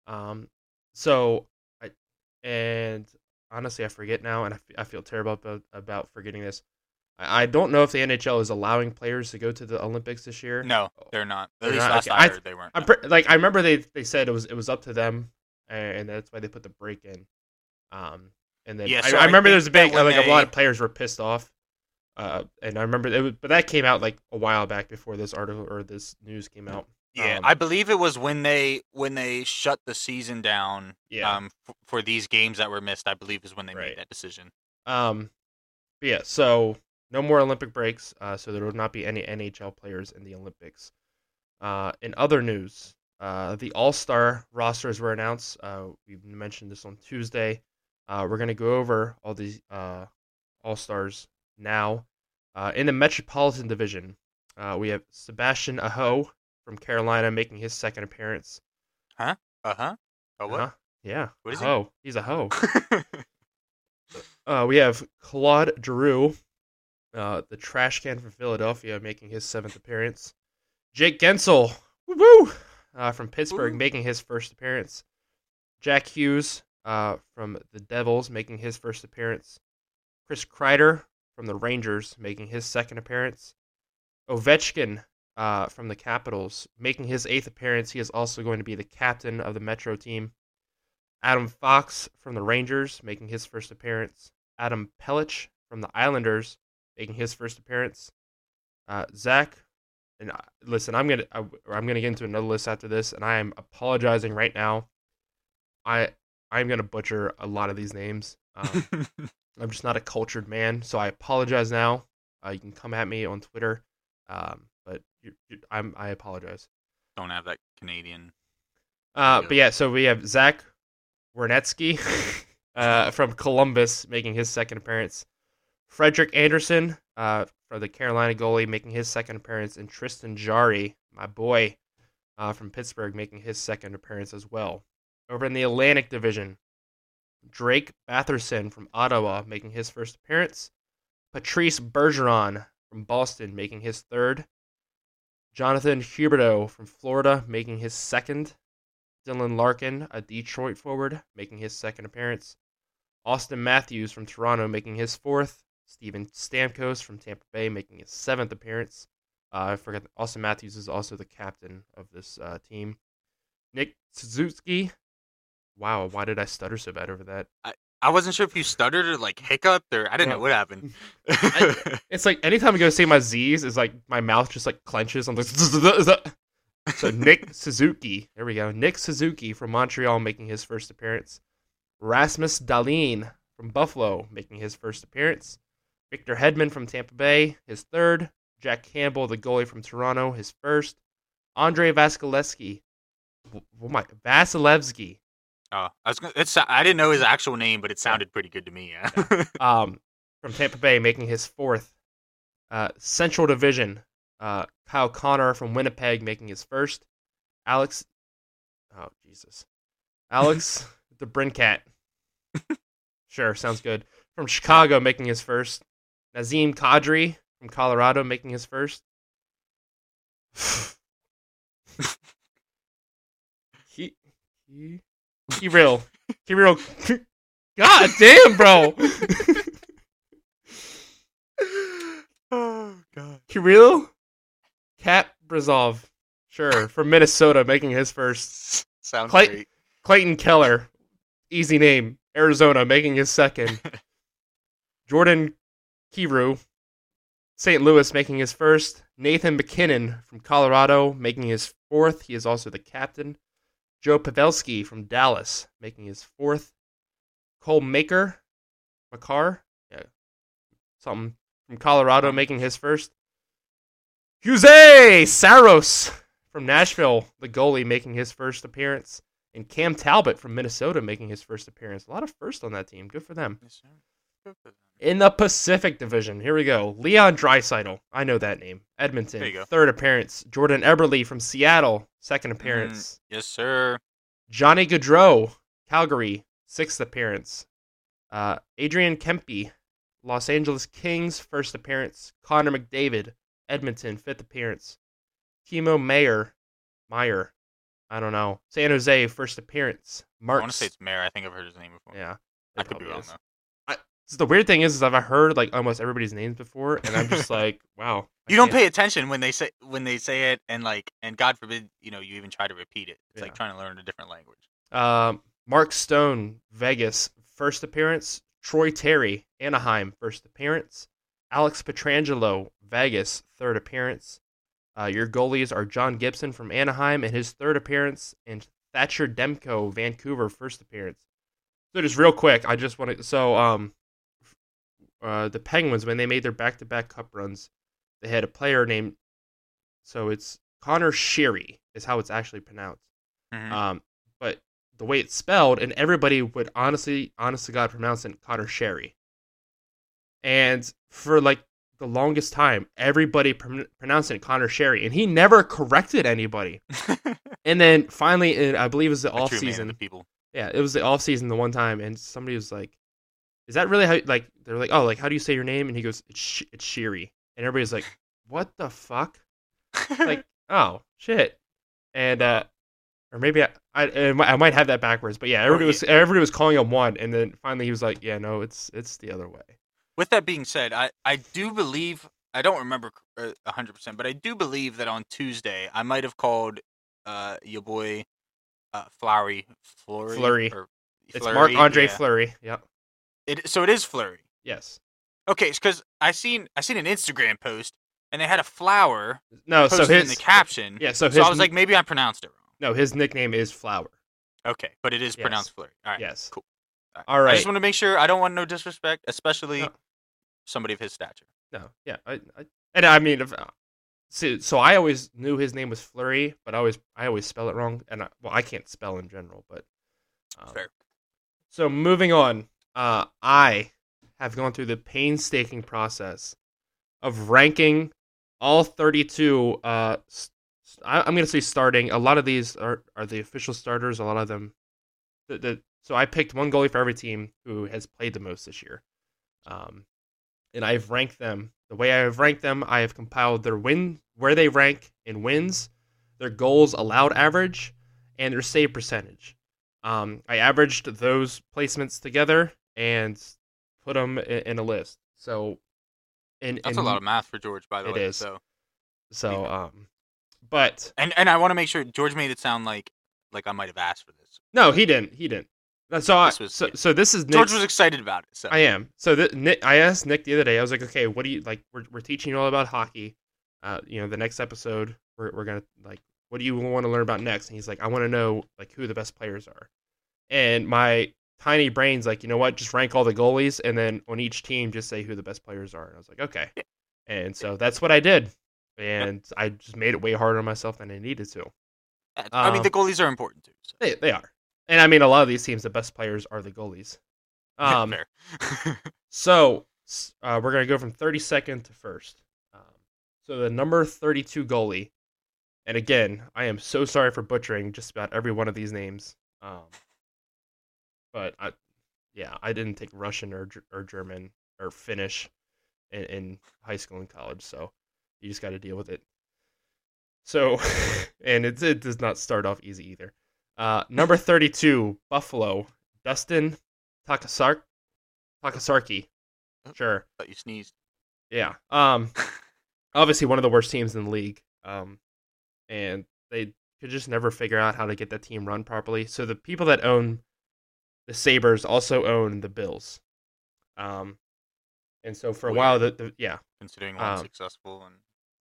Um, so I and honestly, I forget now, and I, f- I feel terrible about about forgetting this. I, I don't know if the NHL is allowing players to go to the Olympics this year. No, they're not. At They're least not? last Okay, I heard, they weren't. I'm pre- like I remember they they said it was it was up to them, and that's why they put the break in. Um, and then Yeah, I, so I I remember there's a big like a lot of players were pissed off. Uh, and I remember it was, but that came out like a while back before this article or this news came out. Yeah, Um, I believe it was when they when they shut the season down. Yeah. Um, f- for these games that were missed, I believe is when they Right. made that decision. Um, yeah, so no more Olympic breaks. Uh, so there will not be any NHL players in the Olympics. Uh, in other news, uh, the All Star rosters were announced. Uh, we mentioned this on Tuesday. Uh, we're gonna go over all these uh, All Stars now. Uh, in the Metropolitan Division, uh, we have Sebastian Aho from Carolina making his second appearance. Huh? Uh huh. Oh what? Uh-huh. Yeah, What is a he? hoe. He's a hoe. Uh, we have Claude Giroux, uh, the trash can from Philadelphia, making his seventh appearance. Jake Guentzel, woo uh, from Pittsburgh, making his first appearance. Jack Hughes uh, from the Devils, making his first appearance. Chris Kreider from the Rangers, making his second appearance. Ovechkin uh, from the Capitals, making his eighth appearance. He is also going to be the captain of the Metro team. Adam Fox from the Rangers, making his first appearance. Adam Pelech from the Islanders, making his first appearance. Uh, Zach, and uh, listen, I'm gonna I, I'm gonna get into another list after this, and I am apologizing right now. I I'm gonna butcher a lot of these names. Um, I'm just not a cultured man, so I apologize now. Uh, you can come at me on Twitter, um, you you I'm I apologize. Don't have that Canadian. Uh, but yeah, so we have Zach Wernetsky uh, from Columbus making his second appearance. Frederik Andersen uh, for the Carolina goalie making his second appearance, and Tristan Jarry, my boy uh, from Pittsburgh, making his second appearance as well. Over in the Atlantic Division, Drake Batherson from Ottawa making his first appearance. Patrice Bergeron from Boston making his third. Jonathan Huberdeau from Florida making his second. Dylan Larkin, a Detroit forward, making his second appearance. Auston Matthews from Toronto making his fourth. Steven Stamkos from Tampa Bay making his seventh appearance. Uh, I forgot that Auston Matthews is also the captain of this uh, team. Nick Suzuki. Wow, why did I stutter so bad over that? I wasn't sure if you stuttered or like hiccuped or I didn't No. know what happened. It's like anytime I go to say my Z's, is like my mouth just like clenches. I'm like, so Nick Suzuki. There we go. Nick Suzuki from Montreal making his first appearance. Rasmus Dahlin from Buffalo making his first appearance. Victor Hedman from Tampa Bay, his third. Jack Campbell, the goalie from Toronto, his first. Andre Vasilevskiy. Oh my, Vasilevskiy oh, I was gonna, it's I didn't know his actual name, but it sounded pretty good to me. Yeah. um, from Tampa Bay, making his fourth. Uh, Central Division, uh, Kyle Connor from Winnipeg making his first. Alex, oh Jesus, Alex DeBrincat. sure, sounds good. From Chicago, making his first. Nazem Kadri from Colorado, making his first. Key, Kirill, Kirill. God damn, bro. oh god. Kirill Kaprizov, sure, from Minnesota, making his first. Sounds Clay- great. Clayton Keller, easy name, Arizona, making his second. Jordan Kyrou, St. Louis, making his first. Nathan MacKinnon from Colorado, making his fourth. He is also the captain. Joe Pavelski from Dallas, making his fourth. Cole Maker, Makar, yeah, something from Colorado, making his first. Jose Saros from Nashville, the goalie, making his first appearance. And Cam Talbot from Minnesota making his first appearance. A lot of firsts on that team. Good for them. Yes, sir. Good for them. In the Pacific Division, here we go. Leon Draisaitl. I know that name. Edmonton. There you go. Third appearance. Jordan Eberle from Seattle. Second appearance. Yes, sir. Johnny Gaudreau, Calgary. Sixth appearance. Uh, Adrian Kempe, Los Angeles Kings. First appearance. Connor McDavid, Edmonton. Fifth appearance. Timo Meier. Meier. I don't know. San Jose. First appearance. I Mark. want to say it's Mayor. I think I've heard his name before. Yeah. I could be wrong is. though. So the weird thing is, is I've heard like almost everybody's names before, and I'm just like, wow. I You don't can't- pay attention when they say when they say it, and like, and God forbid, you know, you even try to repeat it. It's like trying to learn a different language. Um, Mark Stone, Vegas, first appearance. Troy Terry, Anaheim, first appearance. Alex Pietrangelo, Vegas, third appearance. Uh, your goalies are John Gibson from Anaheim in his third appearance, and Thatcher Demko, Vancouver, first appearance. So just real quick, I just want to. So um, uh, the Penguins when they made their back-to-back cup runs, they had a player named. So it's Conor Sheary is how it's actually pronounced. Mhm. Um, but the way it's spelled, and everybody would honestly, honest to God, pronounce it Conor Sheary. And for like the longest time, everybody pron- pronounced it Conor Sheary, and he never corrected anybody. And then finally, in, I believe it was the off true man of season. the people. Yeah, it was the off season the one time, and somebody was like, "Is that really how?" Like they're like, "Oh, like how do you say your name?" And he goes, "It's Sh- it's Sherry," and everybody's like, "What the fuck?" like, oh shit, and uh, or maybe I, I, I might- have that backwards, but yeah, everybody was everybody was calling him one, and then finally he was like, yeah, no, it's it's the other way. With that being said, I, I do believe I don't remember uh, a hundred percent, but I do believe that on Tuesday I might have called uh your boy uh Flowery Flurry. Fleury. or It's Marc Andre yeah. Fleury. Yep. It, so it is Flurry. Yes. Okay, because I seen I seen an Instagram post and they had a flower No, so his in the caption. yeah, so So, I was like, maybe I pronounced it wrong. no, his nickname is Flower. Okay, but it is Yes. pronounced Flurry. All right. Yes. Cool. All right. I just want to make sure I don't want no disrespect, especially No. somebody of his stature. No, yeah, I, I and I mean, if, uh, so, so I always knew his name was Flurry, but I always I always spell it wrong, and I, well, I can't spell in general, but um, Fair. So moving on, uh, I have gone through the painstaking process of ranking all 32. Uh, s- I, I'm going to say starting. A lot of these are are the official starters. A lot of them. The, the so I picked one goalie for every team who has played the most this year. Um, and I've ranked them. The way I have ranked them, I have compiled their win, where they rank in wins, their goals allowed average, and their save percentage. Um, I averaged those placements together and put them in, in a list. So, in, That's in, a lot of math for George, by the It way. is. So, So, um, but and and I want to make sure George made it sound like like I might have asked for this. no, he didn't. He didn't. So, I, was- so, so this is George was excited about it. So I am. So th- Nick, I asked Nick the other day. I was like, okay, what do you like? We're we're teaching you all about hockey. Uh, you know, the next episode, we're we're gonna like, what do you want to learn about next? And he's like, I want to know like who the best players are. And my tiny brain's like, you know what? Just rank all the goalies, and then on each team, just say who the best players are. And I was like, okay. And so that's what I did, and I just made it way harder on myself than I needed to. I mean um, the goalies are important too. So. They they are, and I mean a lot of these teams, the best players are the goalies. Um, so uh, we're gonna go from 32nd to first. Um, so the number 32 goalie, and again, I am so sorry for butchering just about every one of these names. Um, but I, yeah, I didn't take Russian or or German or Finnish in, in high school and college, so you just got to deal with it. So, and it it does not start off easy either. Uh, number 32, Buffalo, Dustin Takasar- Takasarki. Sure. Thought you sneezed. Yeah. Um, obviously one of the worst teams in the league. Um, and they could just never figure out how to get that team run properly. So the people that own the Sabres also own the Bills. Um, and so for a Weird. while, the, the yeah. Considering one's Um, successful and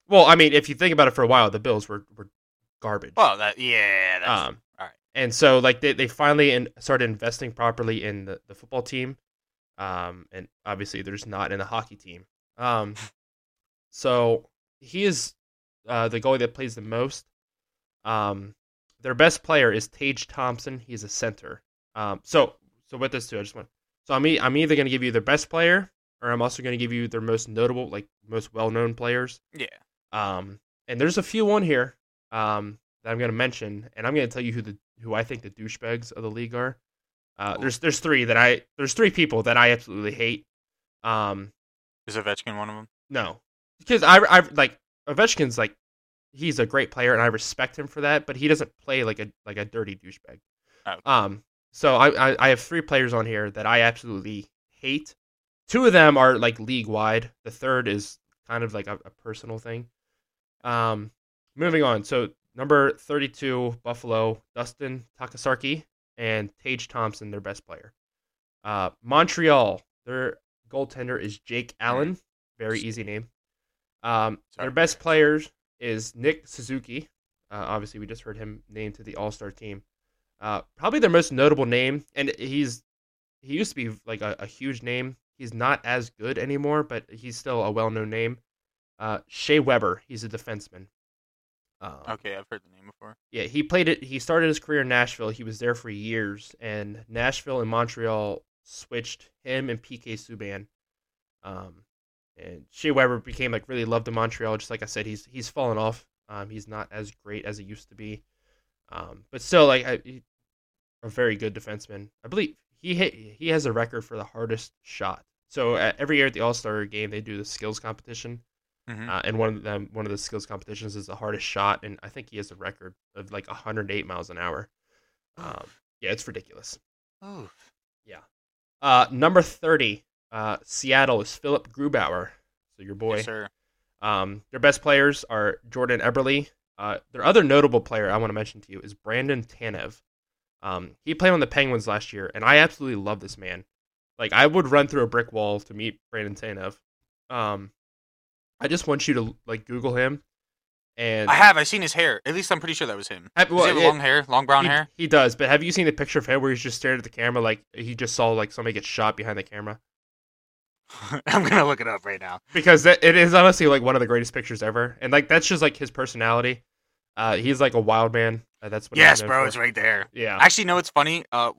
Well, I mean, if you think about it, for a while, the Bills were were garbage. well, that yeah, that's um, all right. and so like they, they finally in, started investing properly in the, the football team um and obviously there's not in the hockey team um so he is uh the goalie that plays the most um their best player is Tage Thompson he's a center um so so with this too I just want so I'm e- I'm either going to give you their best player or I'm also going to give you their most notable like most well-known players yeah. um, and there's a few on here um, that I'm going to mention, and I'm going to tell you who the who I think the douchebags of the league are. Uh, there's there's three that I there's three people that I absolutely hate. Um, Is Ovechkin one of them? no, because I I like Ovechkin's like he's a great player and I respect him for that, but he doesn't play like a like a dirty douchebag. Oh. Um, so I, I I have three players on here that I absolutely hate. Two of them are like league wide. The third is kind of like a, a personal thing. Um, moving on. So number thirty-two, Buffalo, Dustin Takasarki and Tage Thompson, their best player. Uh, Montreal, their goaltender is Jake Allen. Very easy name. Um, their best players is Nick Suzuki. Uh, obviously, we just heard him named to the All Star team. Uh, probably their most notable name, and he's he used to be like a, a huge name. He's not as good anymore, but he's still a well known name. Uh, Shea Weber, he's a defenseman. Um, Okay, I've heard the name before. yeah, he played it. He started his career in Nashville. He was there for years, and Nashville and Montreal switched him and PK Subban. Um, and Shea Weber became like really loved in Montreal. Just like I said, he's he's fallen off. Um, he's not as great as he used to be. Um, but still, like I, a very good defenseman. I believe he hit, he has a record for the hardest shot. So uh, every year at the All Star game, they do the skills competition. Mhm. Uh, and one of them, one of the skills competitions is the hardest shot, and I think he has a record of like 108 miles an hour. Um, yeah, it's ridiculous. Oh, yeah. Uh, number 30, uh, Seattle is Philipp Grubauer. So your boy. yes, sir. Um, their best players are Jordan Eberle. Uh, their other notable player I want to mention to you is Brandon Tanev. Um, he played on the Penguins last year, and I absolutely love this man. Like I would run through a brick wall to meet Brandon Tanev. Um, I just want you to like Google him, and I have. I've seen his hair. At least I'm pretty sure that was him. Does well, he have it- long hair, long brown he, hair? He does, but have you seen the picture of him where he's just staring at the camera like he just saw like somebody get shot behind the camera? I'm gonna look it up right now. Because that, it is honestly like one of the greatest pictures ever, and like that's just like his personality. Uh, he's like a wild man. Uh, that's what yes, bro, for. it's right there. Yeah, Actually, no, it's funny. Uh,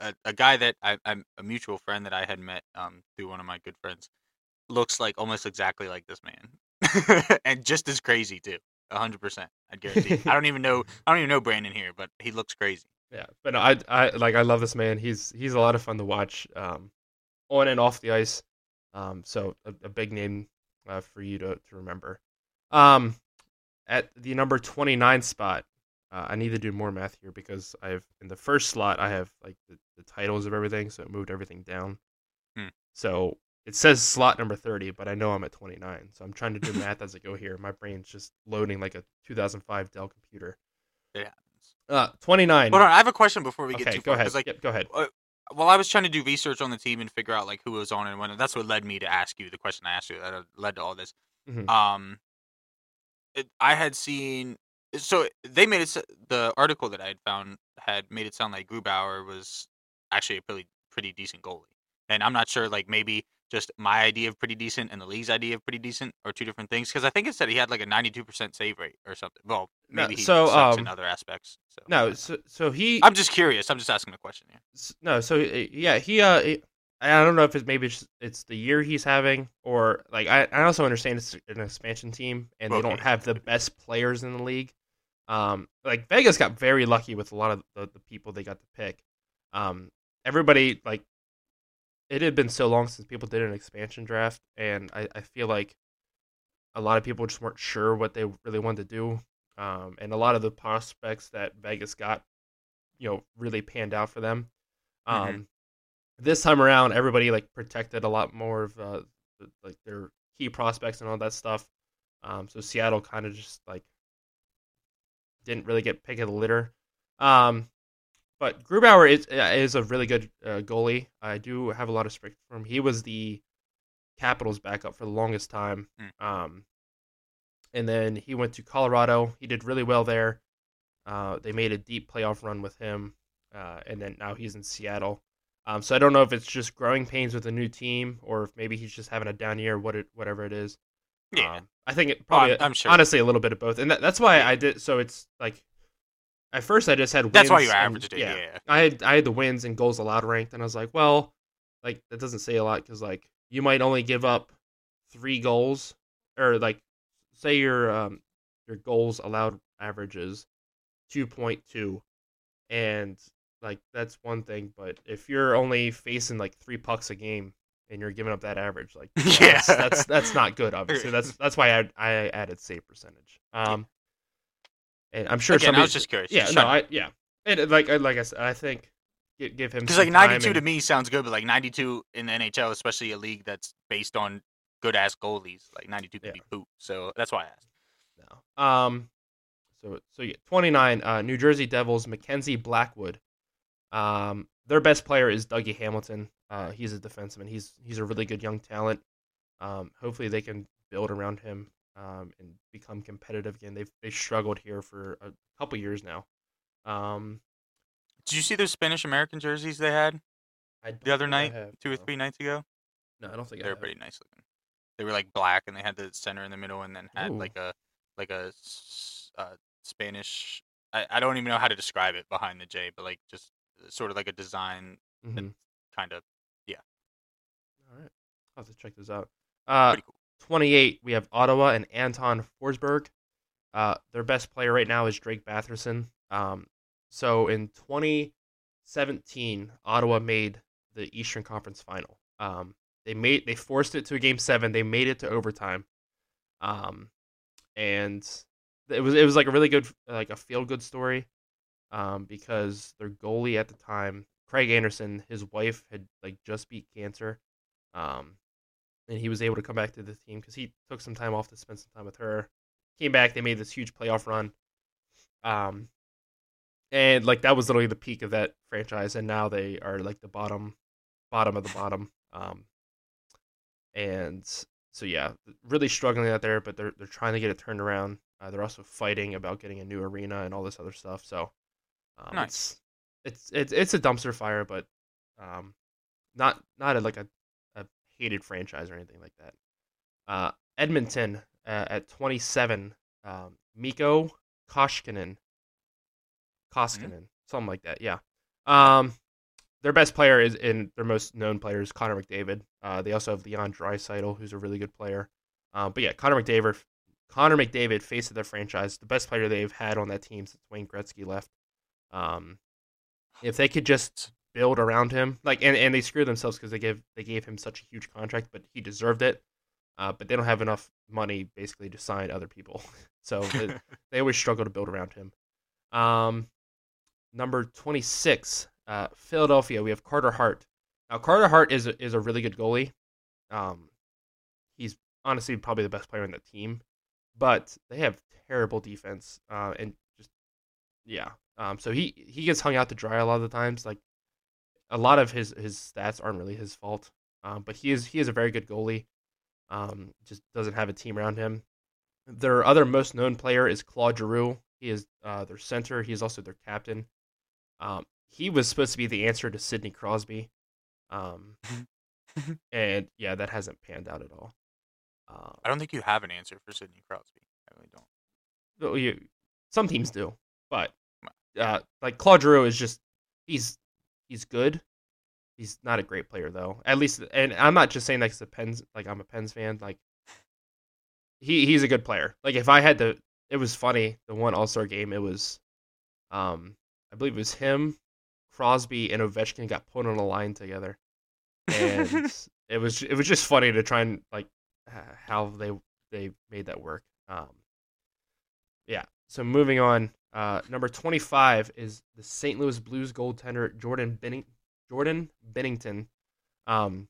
a, a guy that I, I'm a mutual friend that I had met um through one of my good friends looks like almost exactly like this man, and just as crazy too. A hundred percent, I guarantee. I don't even know. I don't even know Brandon here, but he looks crazy. yeah. But no, I, I like I love this man. He's he's a lot of fun to watch, um, on and off the ice. Um, so a, a big name uh, for you to to remember. Um, at the number twenty nine spot, uh, I need to do more math here because I've in the first slot I have like the, the titles of everything, so it moved everything down. Hmm. So it says slot number thirty, but I know I'm at twenty nine, so I'm trying to do math as I go here. My brain's just loading like a 2005 Dell computer. Happens. Uh, twenty nine. Hold on, I have a question before we get Okay, too go far. ahead. Like, yep, go ahead. well, I was trying to do research on the team and figure out like who was on and when. That's what led me to ask you the question I asked you that uh, led to all this. Mhm. Um, I had seen so they made it the article that I had found had made it sound like Grubauer was actually a pretty pretty decent goalie, and I'm not sure like maybe just my idea of pretty decent and the league's idea of pretty decent are two different things because I think it said he had like a 92% save rate or something. Well, No, maybe he so, sucks in um, other aspects. So No, so so he I'm just curious. I'm just asking a question here. s- no, so uh, yeah, he uh, he- I don't know if it's maybe it's, it's the year he's having or like I, I also understand it's an expansion team and they don't have the best players in the league. Um, like Vegas got very lucky with a lot of the, the people they got to pick. Um, everybody like it had been so long since people did an expansion draft, and I, I feel like a lot of people just weren't sure what they really wanted to do. Um, and a lot of the prospects that Vegas got you know really panned out for them. Um, Mhm. This time around, everybody like protected a lot more of uh, the- like their key prospects and all that stuff. Um, so Seattle kind of just like didn't really get pick of the litter. Um, but Grubauer is uh, is a really good uh, goalie. I do have a lot of respect for him. He was the Capitals backup for the longest time. Mm. Um, and then he went to Colorado. He did really well there. Uh, they made a deep playoff run with him, uh, and then now he's in Seattle. Um, so I don't know if it's just growing pains with a new team, or if maybe he's just having a down year, what it, whatever it is. Yeah. Um, I think it I'm- probably, I'm sure. honestly, a little bit of both, and that, that's why I did. So it's like, at first I just had. That's why you and- averaged it. Yeah. I had I had the wins and goals allowed ranked, and I was like, well, like that doesn't say a lot because like you might only give up three goals, or like say your um your goals allowed averages two point two, and like that's one thing, but if you're only facing like three pucks a game and you're giving up that average, like Yeah. that's, that's that's not good. Obviously, that's that's why I I added save percentage. Um, and I'm sure Again, I somebody was just curious. yeah, no, I yeah, and like like I said, I think give, him Because like time 92 to me sounds good, but like 92 in the NHL, especially a league that's based on good ass goalies, like 92 could Yeah. be poop. So that's why I asked. No. Um. So so yeah, 29. Uh, New Jersey Devils Mackenzie Blackwood. Um, their best player is Dougie Hamilton. Uh, he's a defenseman. He's he's a really good young talent. Um, hopefully they can build around him. Um, and become competitive again. They've they struggled here for a couple years now. Um, Did you see those Spanish American jerseys they had I the other night, have, two or three nights ago? No, I don't think They were pretty nice looking. They were like black, and they had the center in the middle, and then had Ooh. like a like a uh, Spanish. I, I don't even know how to describe it behind the J, but like just sort of like a design Mhm. kind of yeah. All right, I'll have to check this out. Uh, cool. 28, we have Ottawa and Anton Forsberg. Uh, their best player right now is Drake Batherson. Um, so in 2017, Ottawa made the Eastern Conference Final. Um, they made they forced it to a game seven. They made it to overtime. Um, and it was it was like a really good like a feel good story. Um, because their goalie at the time, Craig Anderson, his wife had like just beat cancer. Um, and he was able to come back to the team because he took some time off to spend some time with her. Came back, they made this huge playoff run. Um, and like that was literally the peak of that franchise, and now they are like the bottom, bottom of the bottom. Um, and so yeah, really struggling out there, but they're they're trying to get it turned around. Uh, they're also fighting about getting a new arena and all this other stuff. So, um, Nice. it's, it's it's it's a dumpster fire, but um, not not a, like a a hated franchise or anything like that. Uh, Edmonton uh, at 27, um, Mikko Koskinen, Koskinen, something like that. Yeah. Um, their best player is in their most known player is Connor McDavid. Uh, they also have Leon Draisaitl, who's a really good player. Uh, but yeah, Connor McDavid, Connor McDavid, face of their franchise, the best player they've had on that team since Wayne Gretzky left. Um, if they could just build around him, like, and, and they screwed themselves because they gave they gave him such a huge contract, but he deserved it. Uh, but they don't have enough money basically to sign other people, so they, they always struggle to build around him. Um, number twenty six, uh, Philadelphia. We have Carter Hart. Now Carter Hart is a, is a really good goalie. Um, he's honestly probably the best player on the team, but they have terrible defense. Uh, and just yeah. Um, so he he gets hung out to dry a lot of the times. Like a lot of his his stats aren't really his fault. Um, but he is he is a very good goalie. Um, just doesn't have a team around him. Their other most known player is Claude Giroux. He is uh, their center. He is also their captain. Um, he was supposed to be the answer to Sidney Crosby, um, and yeah, that hasn't panned out at all. Um, I don't think you have an answer for Sidney Crosby. I really don't. well, you, some teams do, but uh, like Claude Giroux is just he's he's good. He's not a great player though. At least, and I'm not just saying that because the Pens like I'm a Pens fan. Like he he's a good player. Like if I had to, it was funny. The one All Star game, it was, um, I believe it was him, Crosby, and Ovechkin got put on a line together, and it was it was just funny to try and like how they they made that work. Um, yeah. So moving on, Uh, number 25 is the St. Louis Blues goaltender Jordan Benning- Jordan Binnington. Um,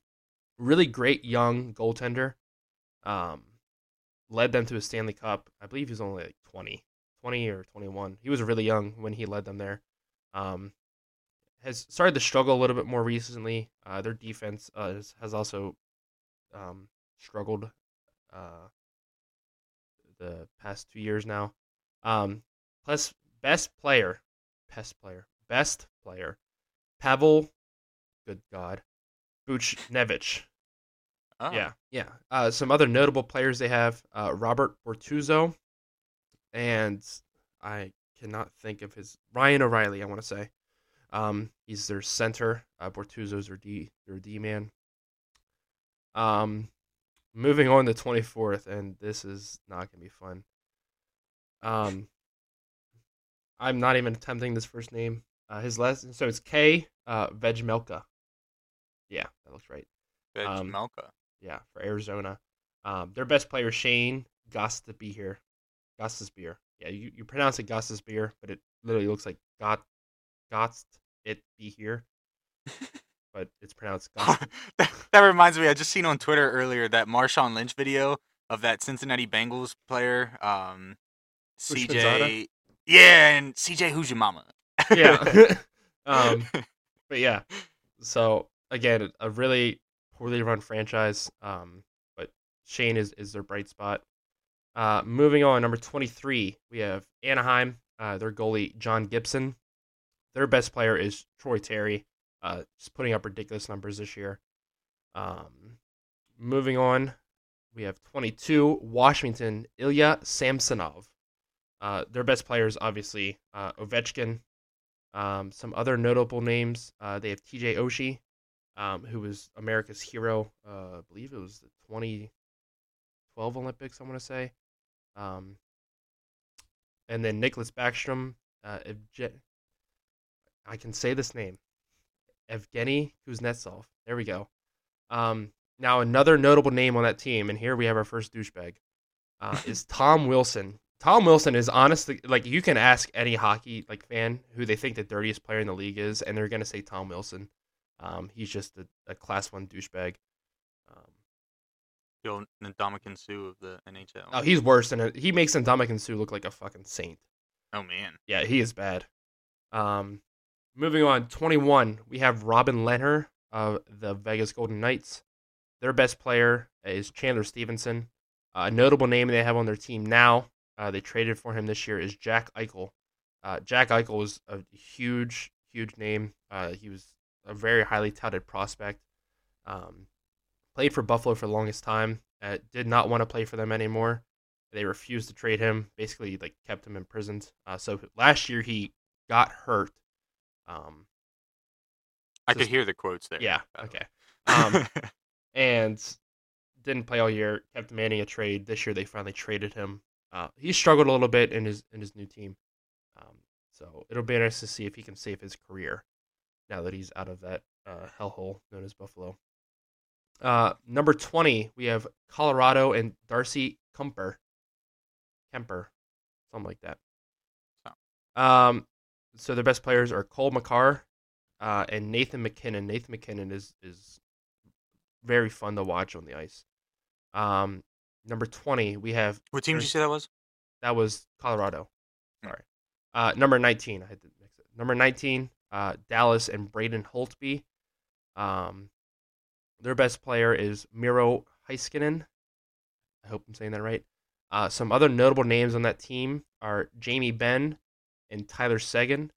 really great young goaltender. Um, led them to a Stanley Cup. I believe he was only like 20, 20 or 21. He was really young when he led them there. Um, has started to struggle a little bit more recently. Uh, their defense uh, has, has also um, struggled uh, the past two years now. Um, plus, best player, best player, best player, Pavel, good God, Buchnevich. Oh. Yeah, yeah. Uh, some other notable players they have uh, Robert Bortuzzo, and I cannot think of his Ryan O'Reilly. I want to say, um, he's their center. Uh, Bortuzzo's their D, their D man. Um, moving on to twenty fourth, and this is not gonna be fun. Um, I'm not even attempting this first name. Uh, his last, so it's K. Uh, Vejmelka. Yeah, that looks right. Um, Melka. Yeah, for Arizona. Um, their best player Shane Gostisbehere. Gostisbehere. Yeah, you, you pronounce it Gostisbehere, but it literally looks like Got Gost it be here. but it's pronounced Gost. that, that reminds me, I just seen on Twitter earlier that Marshawn Lynch video of that Cincinnati Bengals player, um, CJ. Yeah, and CJ, who's your mama? yeah. um, but yeah. So again, a really poorly run franchise. Um, but Shane is, is their bright spot. Uh, moving on, number 23, we have Anaheim. Uh, their goalie, John Gibson. Their best player is Troy Terry, uh, just putting up ridiculous numbers this year. Um, moving on, we have 22, Washington, Ilya Samsonov. Uh, their best players, obviously, uh, Ovechkin. Um, some other notable names, uh, they have TJ Oshie, um, who was America's hero. Uh, I believe it was the 2012 Olympics, I want to say. Um, and then Nicklas Backstrom. Uh, Evge- I can say this name. Evgeny Kuznetsov. There we go. Um, now, another notable name on that team, and here we have our first douchebag, uh, is Tom Wilson. Tom Wilson is honestly like you can ask any hockey like fan who they think the dirtiest player in the league is, and they're gonna say Tom Wilson. Um, he's just a, a class one douchebag. Um, Yo, Ndamukong Suh of the NHL. oh, he's worse than a, he makes Ndamukong Suh look like a fucking saint. Oh, man. Yeah, he is bad. Um, moving on, 21, we have Robin Leonard of the Vegas Golden Knights. Their best player is Chandler Stephenson. A notable name they have on their team now, uh, they traded for him this year, is Jack Eichel. Uh, Jack Eichel was a huge, huge name. Uh, he was a very highly touted prospect. Um, played for Buffalo for the longest time. Uh, did not want to play for them anymore. They refused to trade him. Basically, like kept him imprisoned. Uh, so last year he got hurt. Um, I could hear the quotes there. yeah. Okay. Um, and didn't play all year. Kept demanding a trade. This year they finally traded him. Uh, he struggled a little bit in his in his new team. Um, so it'll be interesting to see if he can save his career now that he's out of that uh, hellhole known as Buffalo. Uh, number twenty, we have Colorado and Darcy Kuemper. Kuemper, something like that. Um, so their best players are Cole Makar uh, and Nathan MacKinnon. Nathan MacKinnon is is very fun to watch on the ice. Um, number twenty, we have what team did you say that was? that was Colorado. Hmm. Sorry. Uh, number 19, I had to mix it. Number 19, uh, Dallas and Braden Holtby. Um, their best player is Miro Heiskanen. I hope I'm saying that right. Uh, some other notable names on that team are Jamie Benn and Tyler Seguin.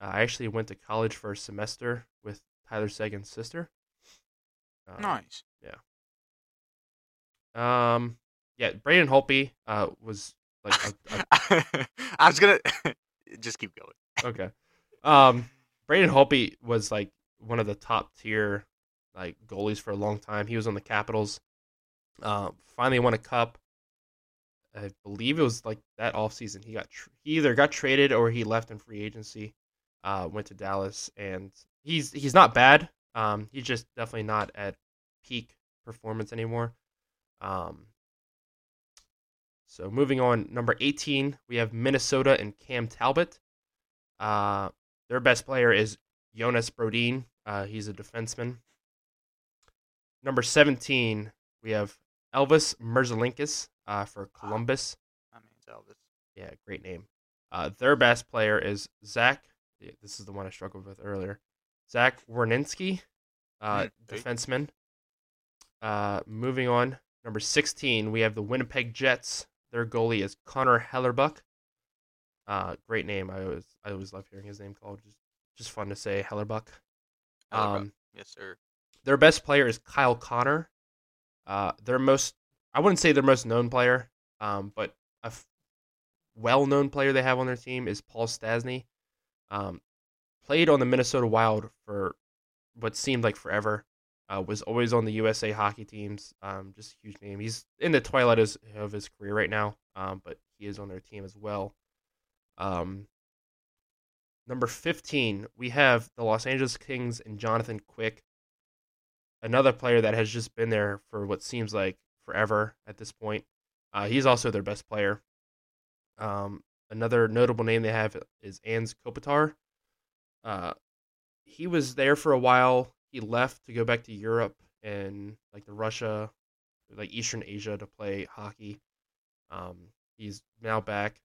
Uh, I actually went to college for a semester with Tyler Seguin's sister. Um, Nice. Yeah. Um, yeah, Braden Holtby uh, was like a, a I was gonna just keep going. Okay. Um, Braden Holtby was like one of the top tier like goalies for a long time. He was on the Capitals. Uh, finally won a cup. I believe it was like that off season. He got tr- he either got traded or he left in free agency. Uh, went to Dallas, and he's he's not bad. Um, he's just definitely not at peak performance anymore. Um, So moving on, number 18, we have Minnesota and Cam Talbot. Uh, their best player is Jonas Brodin. Uh, he's a defenseman. Number 17, we have Elvis Merzlikins uh, for Columbus. That means Elvis. Yeah, great name. Uh, their best player is Zach. This is the one I struggled with earlier. Zach Werninski, uh, Hmm, defenseman. Uh, moving on, number 16, we have the Winnipeg Jets. Their goalie is Connor Hellebuyck. Uh, great name. I always I always love hearing his name called. Just just fun to say, Hellebuyck. Hellebuyck. Um, yes, sir. their best player is Kyle Connor. Uh, their most, I wouldn't say their most known player, um, but a f- well-known player they have on their team is Paul Stastny. Um, played on the Minnesota Wild for what seemed like forever. Uh, was always on the USA hockey teams. Um, just a huge name. He's in the twilight of, of his career right now, um, but he is on their team as well. Um, number 15, we have the Los Angeles Kings and Jonathan Quick another player that has just been there for what seems like forever at this point. Uh, he's also their best player. Um, another notable name they have is Anze Kopitar. Uh, he was there for a while. He left to go back to Europe and like the Russia, like Eastern Asia to play hockey. Um, he's now back.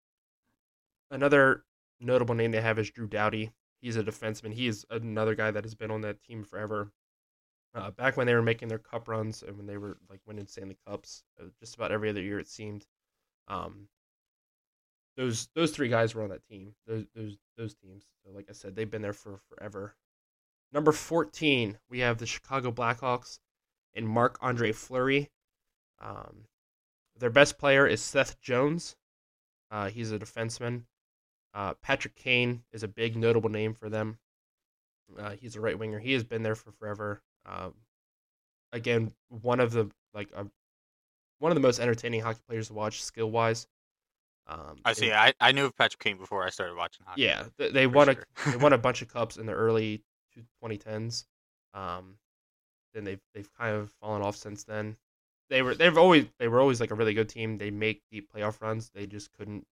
Another notable name they have is Drew Doughty. He's a defenseman. He is another guy that has been on that team forever uh, back when they were making their cup runs and when they were like winning Stanley Cups, uh, just about every other year it seemed. Um, those those three guys were on that team. Those those those teams. So like I said, they've been there for forever. Number fourteen, we have the Chicago Blackhawks and Marc Andre Fleury. Um, their best player is Seth Jones. Uh, he's a defenseman. Uh, Patrick Kane is a big notable name for them. Uh, he's a right winger. He has been there for forever. Um, again, one of the like uh, one of the most entertaining hockey players to watch, skill wise. Um, I see. I, I knew of Patrick Kane before I started watching hockey. yeah, they, they won sure. a they won a bunch of cups in the early two- 2010s. Um, then they've they've kind of fallen off since then. They were they've always they were always like a really good team. They make deep playoff runs. They just couldn't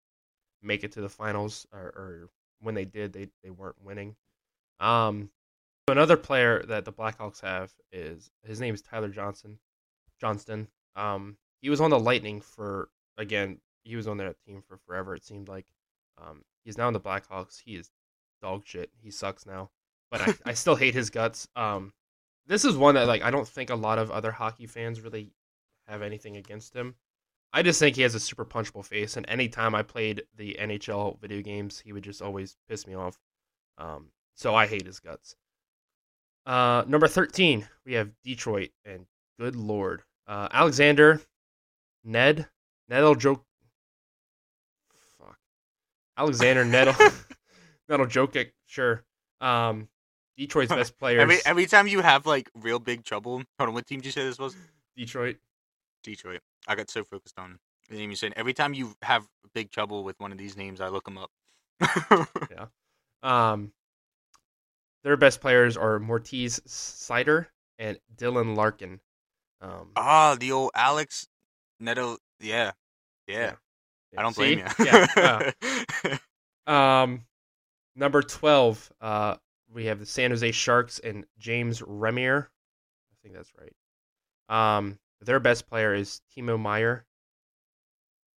make it to the finals, or, or when they did, they they weren't winning. Um, another player that the Blackhawks have is his name is Tyler Johnson. Johnston. Um, he was on the Lightning for again. He was on that team for forever. It seemed like. Um, he's now in the Blackhawks. He is dog shit. He sucks now, but I, I still hate his guts. Um, this is one that like I don't think a lot of other hockey fans really have anything against him. I just think he has a super punchable face, and anytime I played the NHL video games, he would just always piss me off. Um, so I hate his guts. Uh, number thirteen, we have Detroit, and good lord, uh, Alexander, Ned, Nedel joke. Fuck, Alexander Nedel, Nedel Jokic, sure. Um, Detroit's best players. Every every time you have like real big trouble. Hold on, what team did you say this was? Detroit. Detroit. I got so focused on the name you said. Every time you have big trouble with one of these names, I look them up. Yeah. Um, their best players are Moritz Seider and Dylan Larkin. Um, Ah, the old Alex Neto. Yeah, yeah. I don't See? blame you. yeah. yeah. Um, number twelve. Uh, we have the San Jose Sharks and James Reimer. I think that's right. Um, their best player is Timo Meier.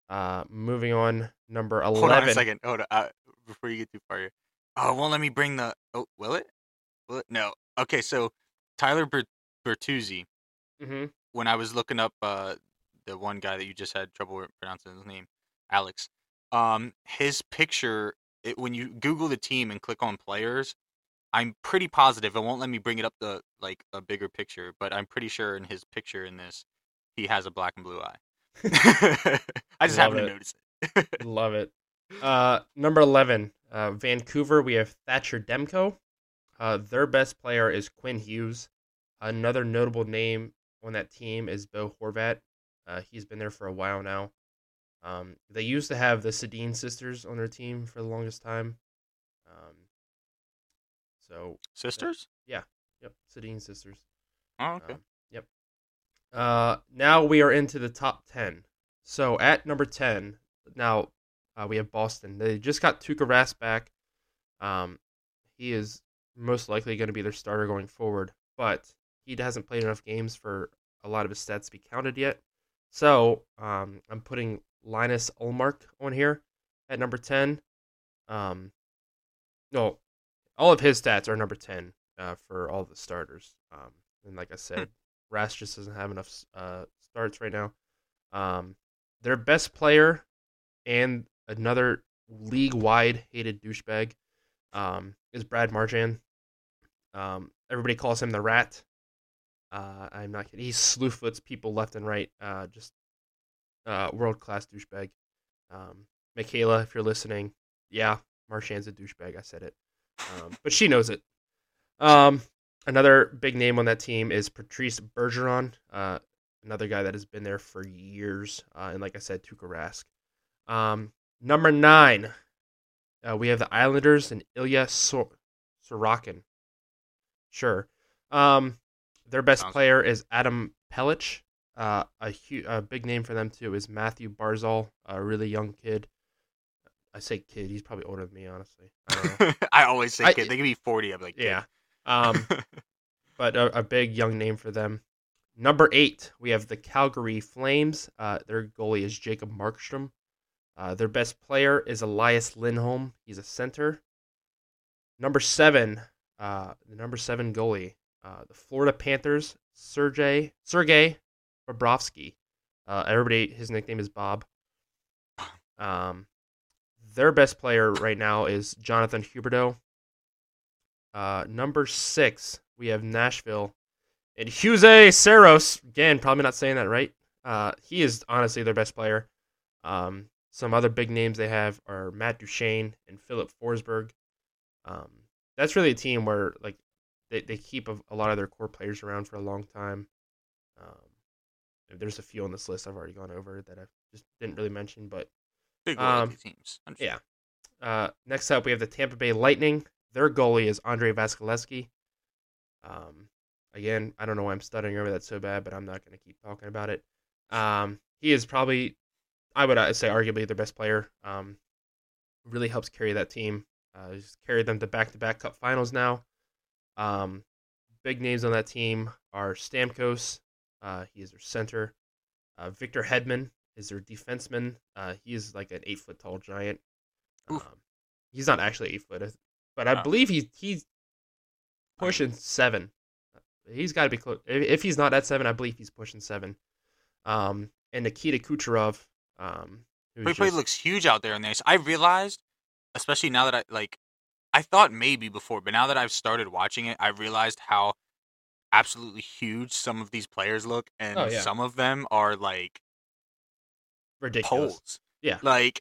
Uh, moving on, number eleven. Hold on a second. Hold on. Uh, before you get too far here. Oh, won't let me bring the. Oh, will it? Will it? No. Okay, so Tyler Ber- Bertuzzi. Mm-hmm. When I was looking up uh, the one guy that you just had trouble pronouncing his name, Alex. Um, his picture. It, when you Google the team and click on players, I'm pretty positive it won't let me bring it up the like a bigger picture, but I'm pretty sure in his picture in this, he has a black and blue eye. I just Love happened it. to notice it. Love it. Uh, number 11, uh, Vancouver, we have Thatcher Demko. Uh, their best player is Quinn Hughes. Another notable name on that team is Bo Horvat. Uh, he's been there for a while now. Um, they used to have the Sedin sisters on their team for the longest time. Um, so, Sisters? Yeah. Yep, Sedin sisters. Oh, okay. Um, yep. Uh, now we are into the top 10. So at number ten, now uh, we have Boston. They just got Tuukka Rask back. Um, he is most likely going to be their starter going forward, but he hasn't played enough games for a lot of his stats to be counted yet. So um, I'm putting Linus Ullmark on here at number 10. Um, no, all of his stats are number 10 uh, for all the starters. Um, and like I said, Rask just doesn't have enough uh, starts right now. Um, their best player and another league wide hated douchebag um, is Brad Marchand. Um, everybody calls him the Rat. Uh, I'm not kidding. He slewfoots people left and right. Uh, just uh, world class douchebag. Um, Michaela, if you're listening, yeah, Marchand's a douchebag. I said it, um, but she knows it. Um, another big name on that team is Patrice Bergeron, uh, another guy that has been there for years, uh, and like I said, Tuukka Rask. Um, number nine, uh, we have the Islanders and Ilya Sor- Sorokin. Sure. Um, their best Sounds- player is Adam Pelech. Uh, a, hu- a big name for them too is Mathew Barzal, a really young kid. I say kid, he's probably older than me, honestly. I. I always say I- kid. They can be forty. I'm like, kid. yeah. Um, but a, a big young name for them. Number eight, we have the Calgary Flames. Uh, their goalie is Jacob Markstrom. Uh, their best player is Elias Lindholm. He's a center. Number seven, uh, the number seven goalie, uh, the Florida Panthers, Sergey Sergey Bobrovsky. Uh, everybody, his nickname is Bob. Um, their best player right now is Jonathan Huberdeau. Uh, number six, we have Nashville and Jose Saros. Again, probably not saying that right. Uh, he is honestly their best player. Um, some other big names they have are Matt Duchene and Filip Forsberg. Um, that's really a team where like they, they keep a, a lot of their core players around for a long time. Um, there's a few on this list I've already gone over that I just didn't really mention, but big Um, teams. yeah. Uh, next up, we have the Tampa Bay Lightning. Their goalie is Andre Vasilevskiy. Um, again, I don't know why I'm stuttering over that so bad, but I'm not going to keep talking about it. Um, he is probably, I would uh, say, arguably their best player. Um, really helps carry that team. Uh, he's carried them to back-to-back Cup Finals now. Um, big names on that team are Stamkos. Uh, he is their center. Uh, Victor Hedman is their defenseman. Uh, he is like an eight foot tall giant. Um, he's not actually eight foot, but I Oh. believe he's he's pushing seven. He's got to be close. If, if he's not at seven, I believe he's pushing seven. Um, and Nikita Kucherov. Um, play just- looks huge out there in there. So I realized, especially now that I like, I thought maybe before, but now that I've started watching it, I realized how absolutely huge some of these players look, and Oh, yeah. some of them are like ridiculous. poles. Yeah. like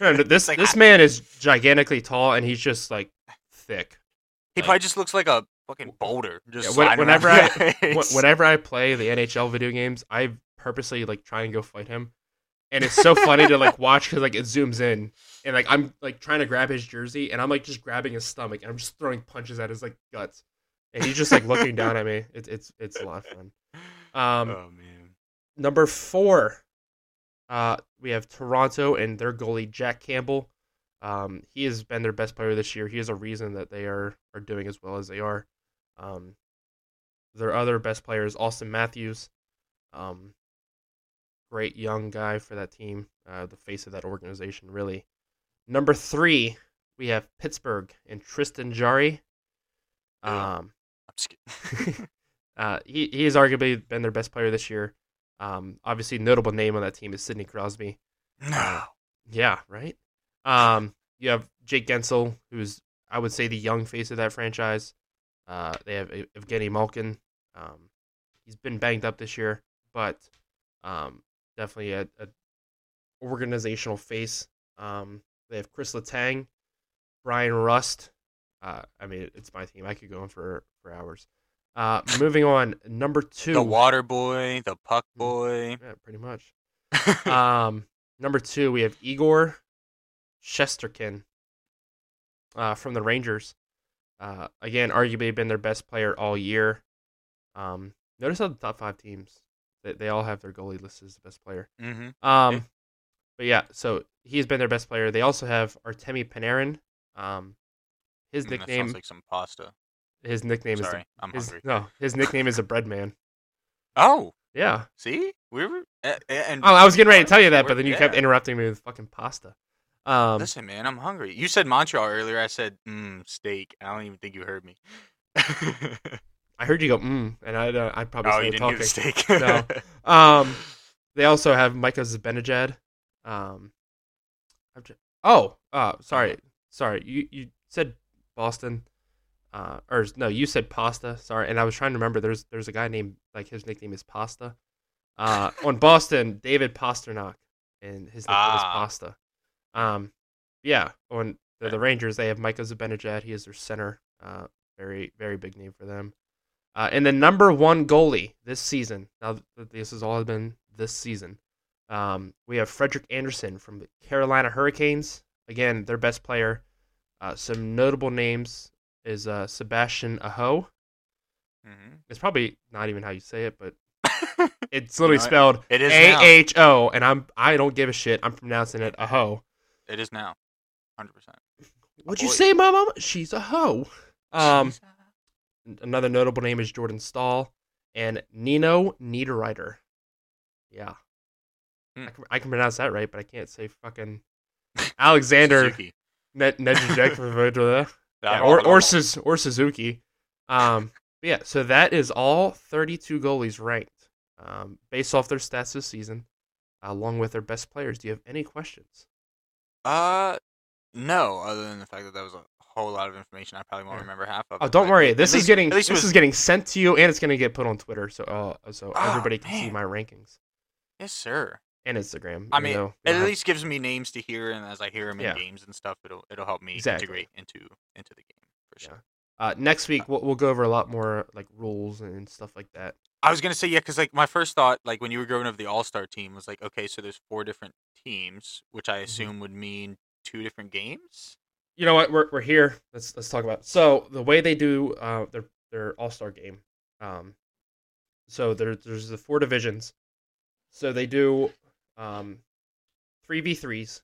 No, no, this Like, this man is gigantically tall, and he's just like thick. he like- probably just looks like a fucking boulder. Just Yeah, when- whenever I- Whenever I play the NHL video games, I purposely like try and go fight him, and it's so funny to like watch because like it zooms in, and like I'm like trying to grab his jersey, and I'm like just grabbing his stomach, and I'm just throwing punches at his like guts, and he's just like looking down at me. It's it's it's a lot of fun. Um, oh man, Number four, uh, we have Toronto and their goalie Jack Campbell. Um, he has been their best player this year. He is a reason that they are are doing as well as they are. Um, their other best player is Auston Matthews. Um, great young guy for that team, uh, the face of that organization, really. Number three, we have Pittsburgh and Tristan Jarry. Um, I'm just kidding. uh, he he has arguably been their best player this year. Um, obviously, notable name on that team is Sidney Crosby. no. Yeah, right. Um, you have Jake Guentzel, who's I would say the young face of that franchise. Uh, they have Ev- Evgeny Malkin. Um, he's been banged up this year, but um, definitely a, a organizational face. Um, they have Kris Letang, Bryan Rust. Uh, I mean, it's my team. I could go on for for hours. Uh, moving on, number two. The water boy, the puck Mm. boy. Yeah, pretty much. Um, number two, we have Igor Shesterkin uh, from the Rangers. Uh, again, arguably been their best player all year. Um, notice how the top five teams They, they all have their goalie listed as the best player. Mm-hmm. Um, Yeah. but yeah, so he's been their best player. They also have Artemi Panarin. Um, his Mm, nickname sounds like some pasta. His nickname Sorry, is I'm his, hungry. no his nickname is a bread man. Oh, Yeah. see, we were. a- And Oh, I was getting ready to tell you that, but then you kept interrupting me with fucking pasta. Um, Listen, man, I'm hungry. You said Montreal earlier. I said mm, steak. I don't even think you heard me. I heard you go mm, and I uh, I probably oh, you didn't hear the steak. No. Um, they also have Mika Zibanejad. Um, oh, uh, sorry, sorry. You you said Boston, uh, or no, you said Pasta. Sorry, and I was trying to remember. There's there's a guy named like his nickname is Pasta. Uh, on Boston, David Pastrnak, and his nickname is Ah. Pasta. Um, yeah, on the, the Rangers, they have Mika Zibanejad. He is their center. Uh, very very big name for them. Uh, and the number one goalie this season. Now this has all been this season. Um, we have Frederik Andersen from the Carolina Hurricanes. Again, their best player. Uh, some notable names is uh, Sebastian Aho. Mhm. It's probably not even how you say it, but it's literally know spelled It is A. H O, and I'm I don't give a shit. I'm pronouncing it Aho. It is now, hundred percent. What'd you say, Mama? She's a hoe. Um, another notable name is Jordan Staal and Nino Niederreiter. Yeah. Hmm. I, can, I can pronounce that right, but I can't say fucking Alexander Ne- Nedved- yeah, or or, or Suzuki. Um, but yeah, so that is all 32 goalies ranked um, based off their stats this season, along with their best players. Do you have any questions? Uh, no. Other than the fact that that was a whole lot of information, I probably won't Yeah. remember half of. It. Oh, it, don't worry. at This is least- getting at least it this was- is getting sent to you, and it's going to get put on Twitter, so uh, so Oh, everybody can see my rankings Yes, sir. And Instagram. I mean, it at have- least gives me names to hear, and as I hear them in Yeah. games and stuff, it'll it'll help me Exactly. integrate into into the game for sure. uh, next week we'll, we'll go over a lot more like rules and stuff like that. I was gonna say yeah, because like my first thought, like when you were going over the All Star team, was like, okay, so there's four different teams, which I Mhm. assume would mean two different games. You know what? We're, we're here. Let's let's talk about. It. So the way they do uh, their their All Star game, um, so there there's the four divisions. So they do um, three v threes.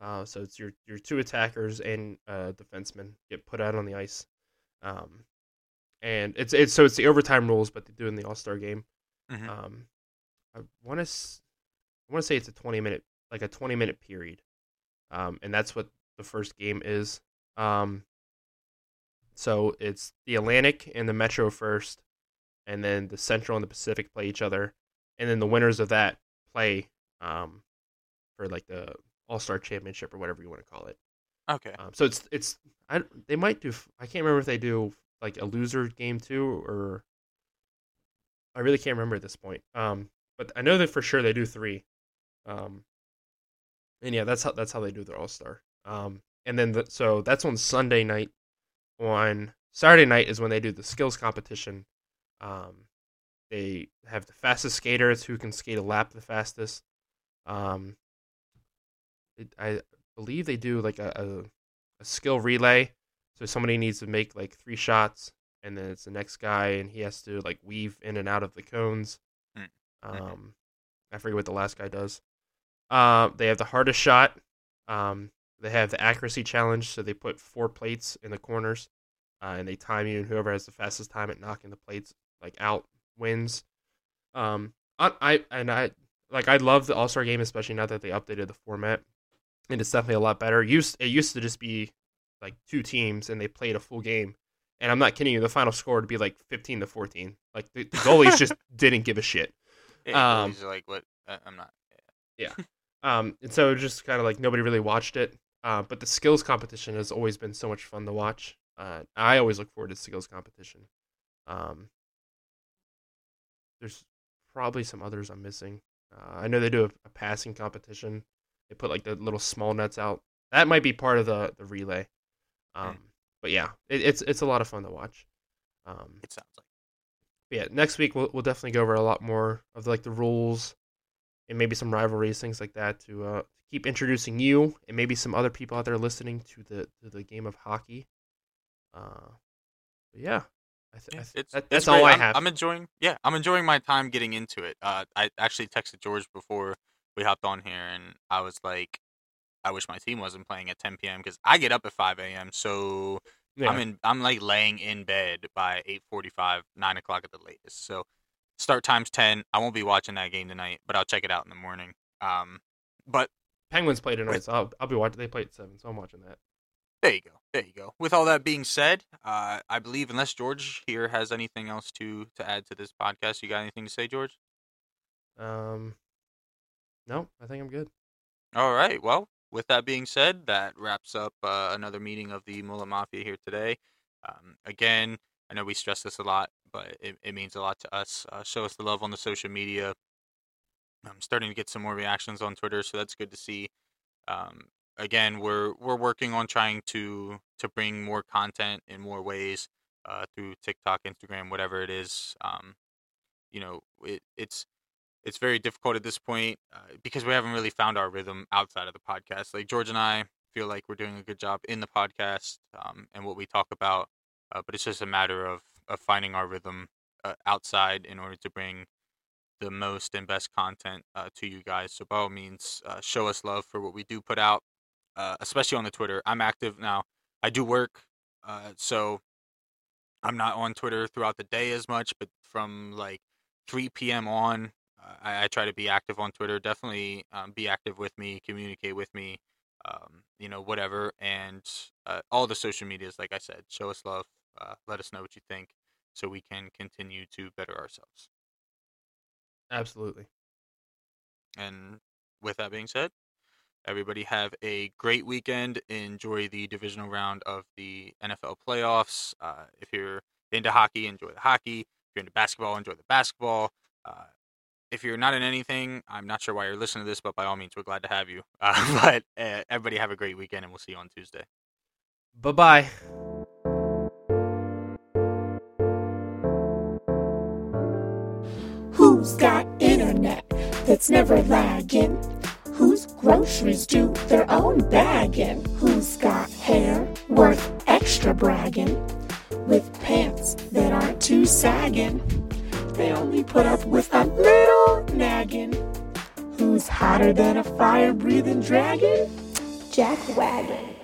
Uh, so it's your your two attackers and uh, defenseman get put out on the ice, um, and it's it's so it's the overtime rules, but they do in the All Star game. Mhm. Um, I want to I want to say it's a twenty minute like a twenty minute period, um, and that's what the first game is. Um, so it's the Atlantic and the Metro first, and then the Central and the Pacific play each other, and then the winners of that play um, for like the All Star Championship or whatever you want to call it. Okay. Um, so it's it's I they might do I can't remember if they do like a loser game too or I really can't remember at this point. Um, but I know that for sure they do three. Um, and yeah, that's how that's how they do their All Star. Um, and then the, so that's on Sunday night. On Saturday night is when they do the skills competition. Um, they have the fastest skaters who can skate a lap the fastest. Um, it, I believe they do like a, a, a skill relay. So somebody needs to make like three shots, and then it's the next guy, and he has to like weave in and out of the cones. Mm. Um, I forget what the last guy does. Uh, they have the hardest shot. Um, they have the accuracy challenge, so they put four plates in the corners, uh, and they time you, and whoever has the fastest time at knocking the plates like out wins. Um, I, I and I like I love the All Star game, especially now that they updated the format, and it's definitely a lot better. Used it used to just be like two teams and they played a full game, and I'm not kidding you. The final score would be like 15 to 14. Like the, the goalies just didn't give a shit. Um, he's like, what? I'm not. Yeah. Um, and so it just kind of like nobody really watched it. Uh, but the skills competition has always been so much fun to watch. Uh, I always look forward to skills competition. Um, there's probably some others I'm missing. Uh, I know they do a, a passing competition. They put like the little small nets out. That might be part of the the relay. Um, but yeah, it, it's it's a lot of fun to watch. Um, It sounds like. yeah, next week we'll we'll definitely go over a lot more of like the rules and maybe some rivalries, things like that, to uh, keep introducing you and maybe some other people out there listening to the to the game of hockey. Uh, but yeah, I I it's, that- it's that's all great. I I'm, have. I'm enjoying. Yeah, I'm enjoying my time getting into it. Uh, I actually texted George before we hopped on here, and I was like, I wish my team wasn't playing at 10 p.m. because I get up at 5 a.m. So yeah. I'm in. I'm like laying in bed by 8:45, 9 o'clock at the latest. So start time's 10. I won't be watching that game tonight, but I'll check it out in the morning. Um, but Penguins play tonight, so I'll, I'll be watching. They play at seven, so I'm watching that. There you go. There you go. With all that being said, uh, I believe unless George here has anything else to to add to this podcast, you got anything to say, George? Um, no, I think I'm good. All right. Well, with that being said, that wraps up uh, another meeting of the Mullet Mafia here today. Um, again, I know we stress this a lot, but it, it means a lot to us. Uh, show us the love on the social media. I'm starting to get some more reactions on Twitter, so that's good to see. Um, again, we're we're working on trying to to bring more content in more ways uh, through TikTok, Instagram, whatever it is. Um, you know, it, it's it's very difficult at this point uh, because we haven't really found our rhythm outside of the podcast. Like George and I feel like we're doing a good job in the podcast um, and what we talk about, uh, but it's just a matter of of finding our rhythm uh, outside in order to bring the most and best content uh, to you guys. So by all means, uh, show us love for what we do put out, uh, especially on the Twitter. I'm active now. I do work, uh, so I'm not on Twitter throughout the day as much, but from like 3 p.m. on, uh, I, I try to be active on Twitter. Definitely um, be active with me, communicate with me, um, you know, whatever. And uh, all the social medias, like I said, show us love. Uh, let us know what you think so we can continue to better ourselves. Absolutely. And with that being said, everybody have a great weekend. Enjoy the divisional round of the NFL playoffs. Uh, if you're into hockey, enjoy the hockey. If you're into basketball, enjoy the basketball. Uh, if you're not in anything, I'm not sure why you're listening to this, but by all means, we're glad to have you. Uh, but uh, everybody have a great weekend, and we'll see you on Tuesday. Bye bye. Who's got internet that's never lagging? Whose groceries do their own bagging? Who's got hair worth extra bragging? With pants that aren't too sagging? They only put up with a little nagging. Who's hotter than a fire breathing dragon? Jack Wagon.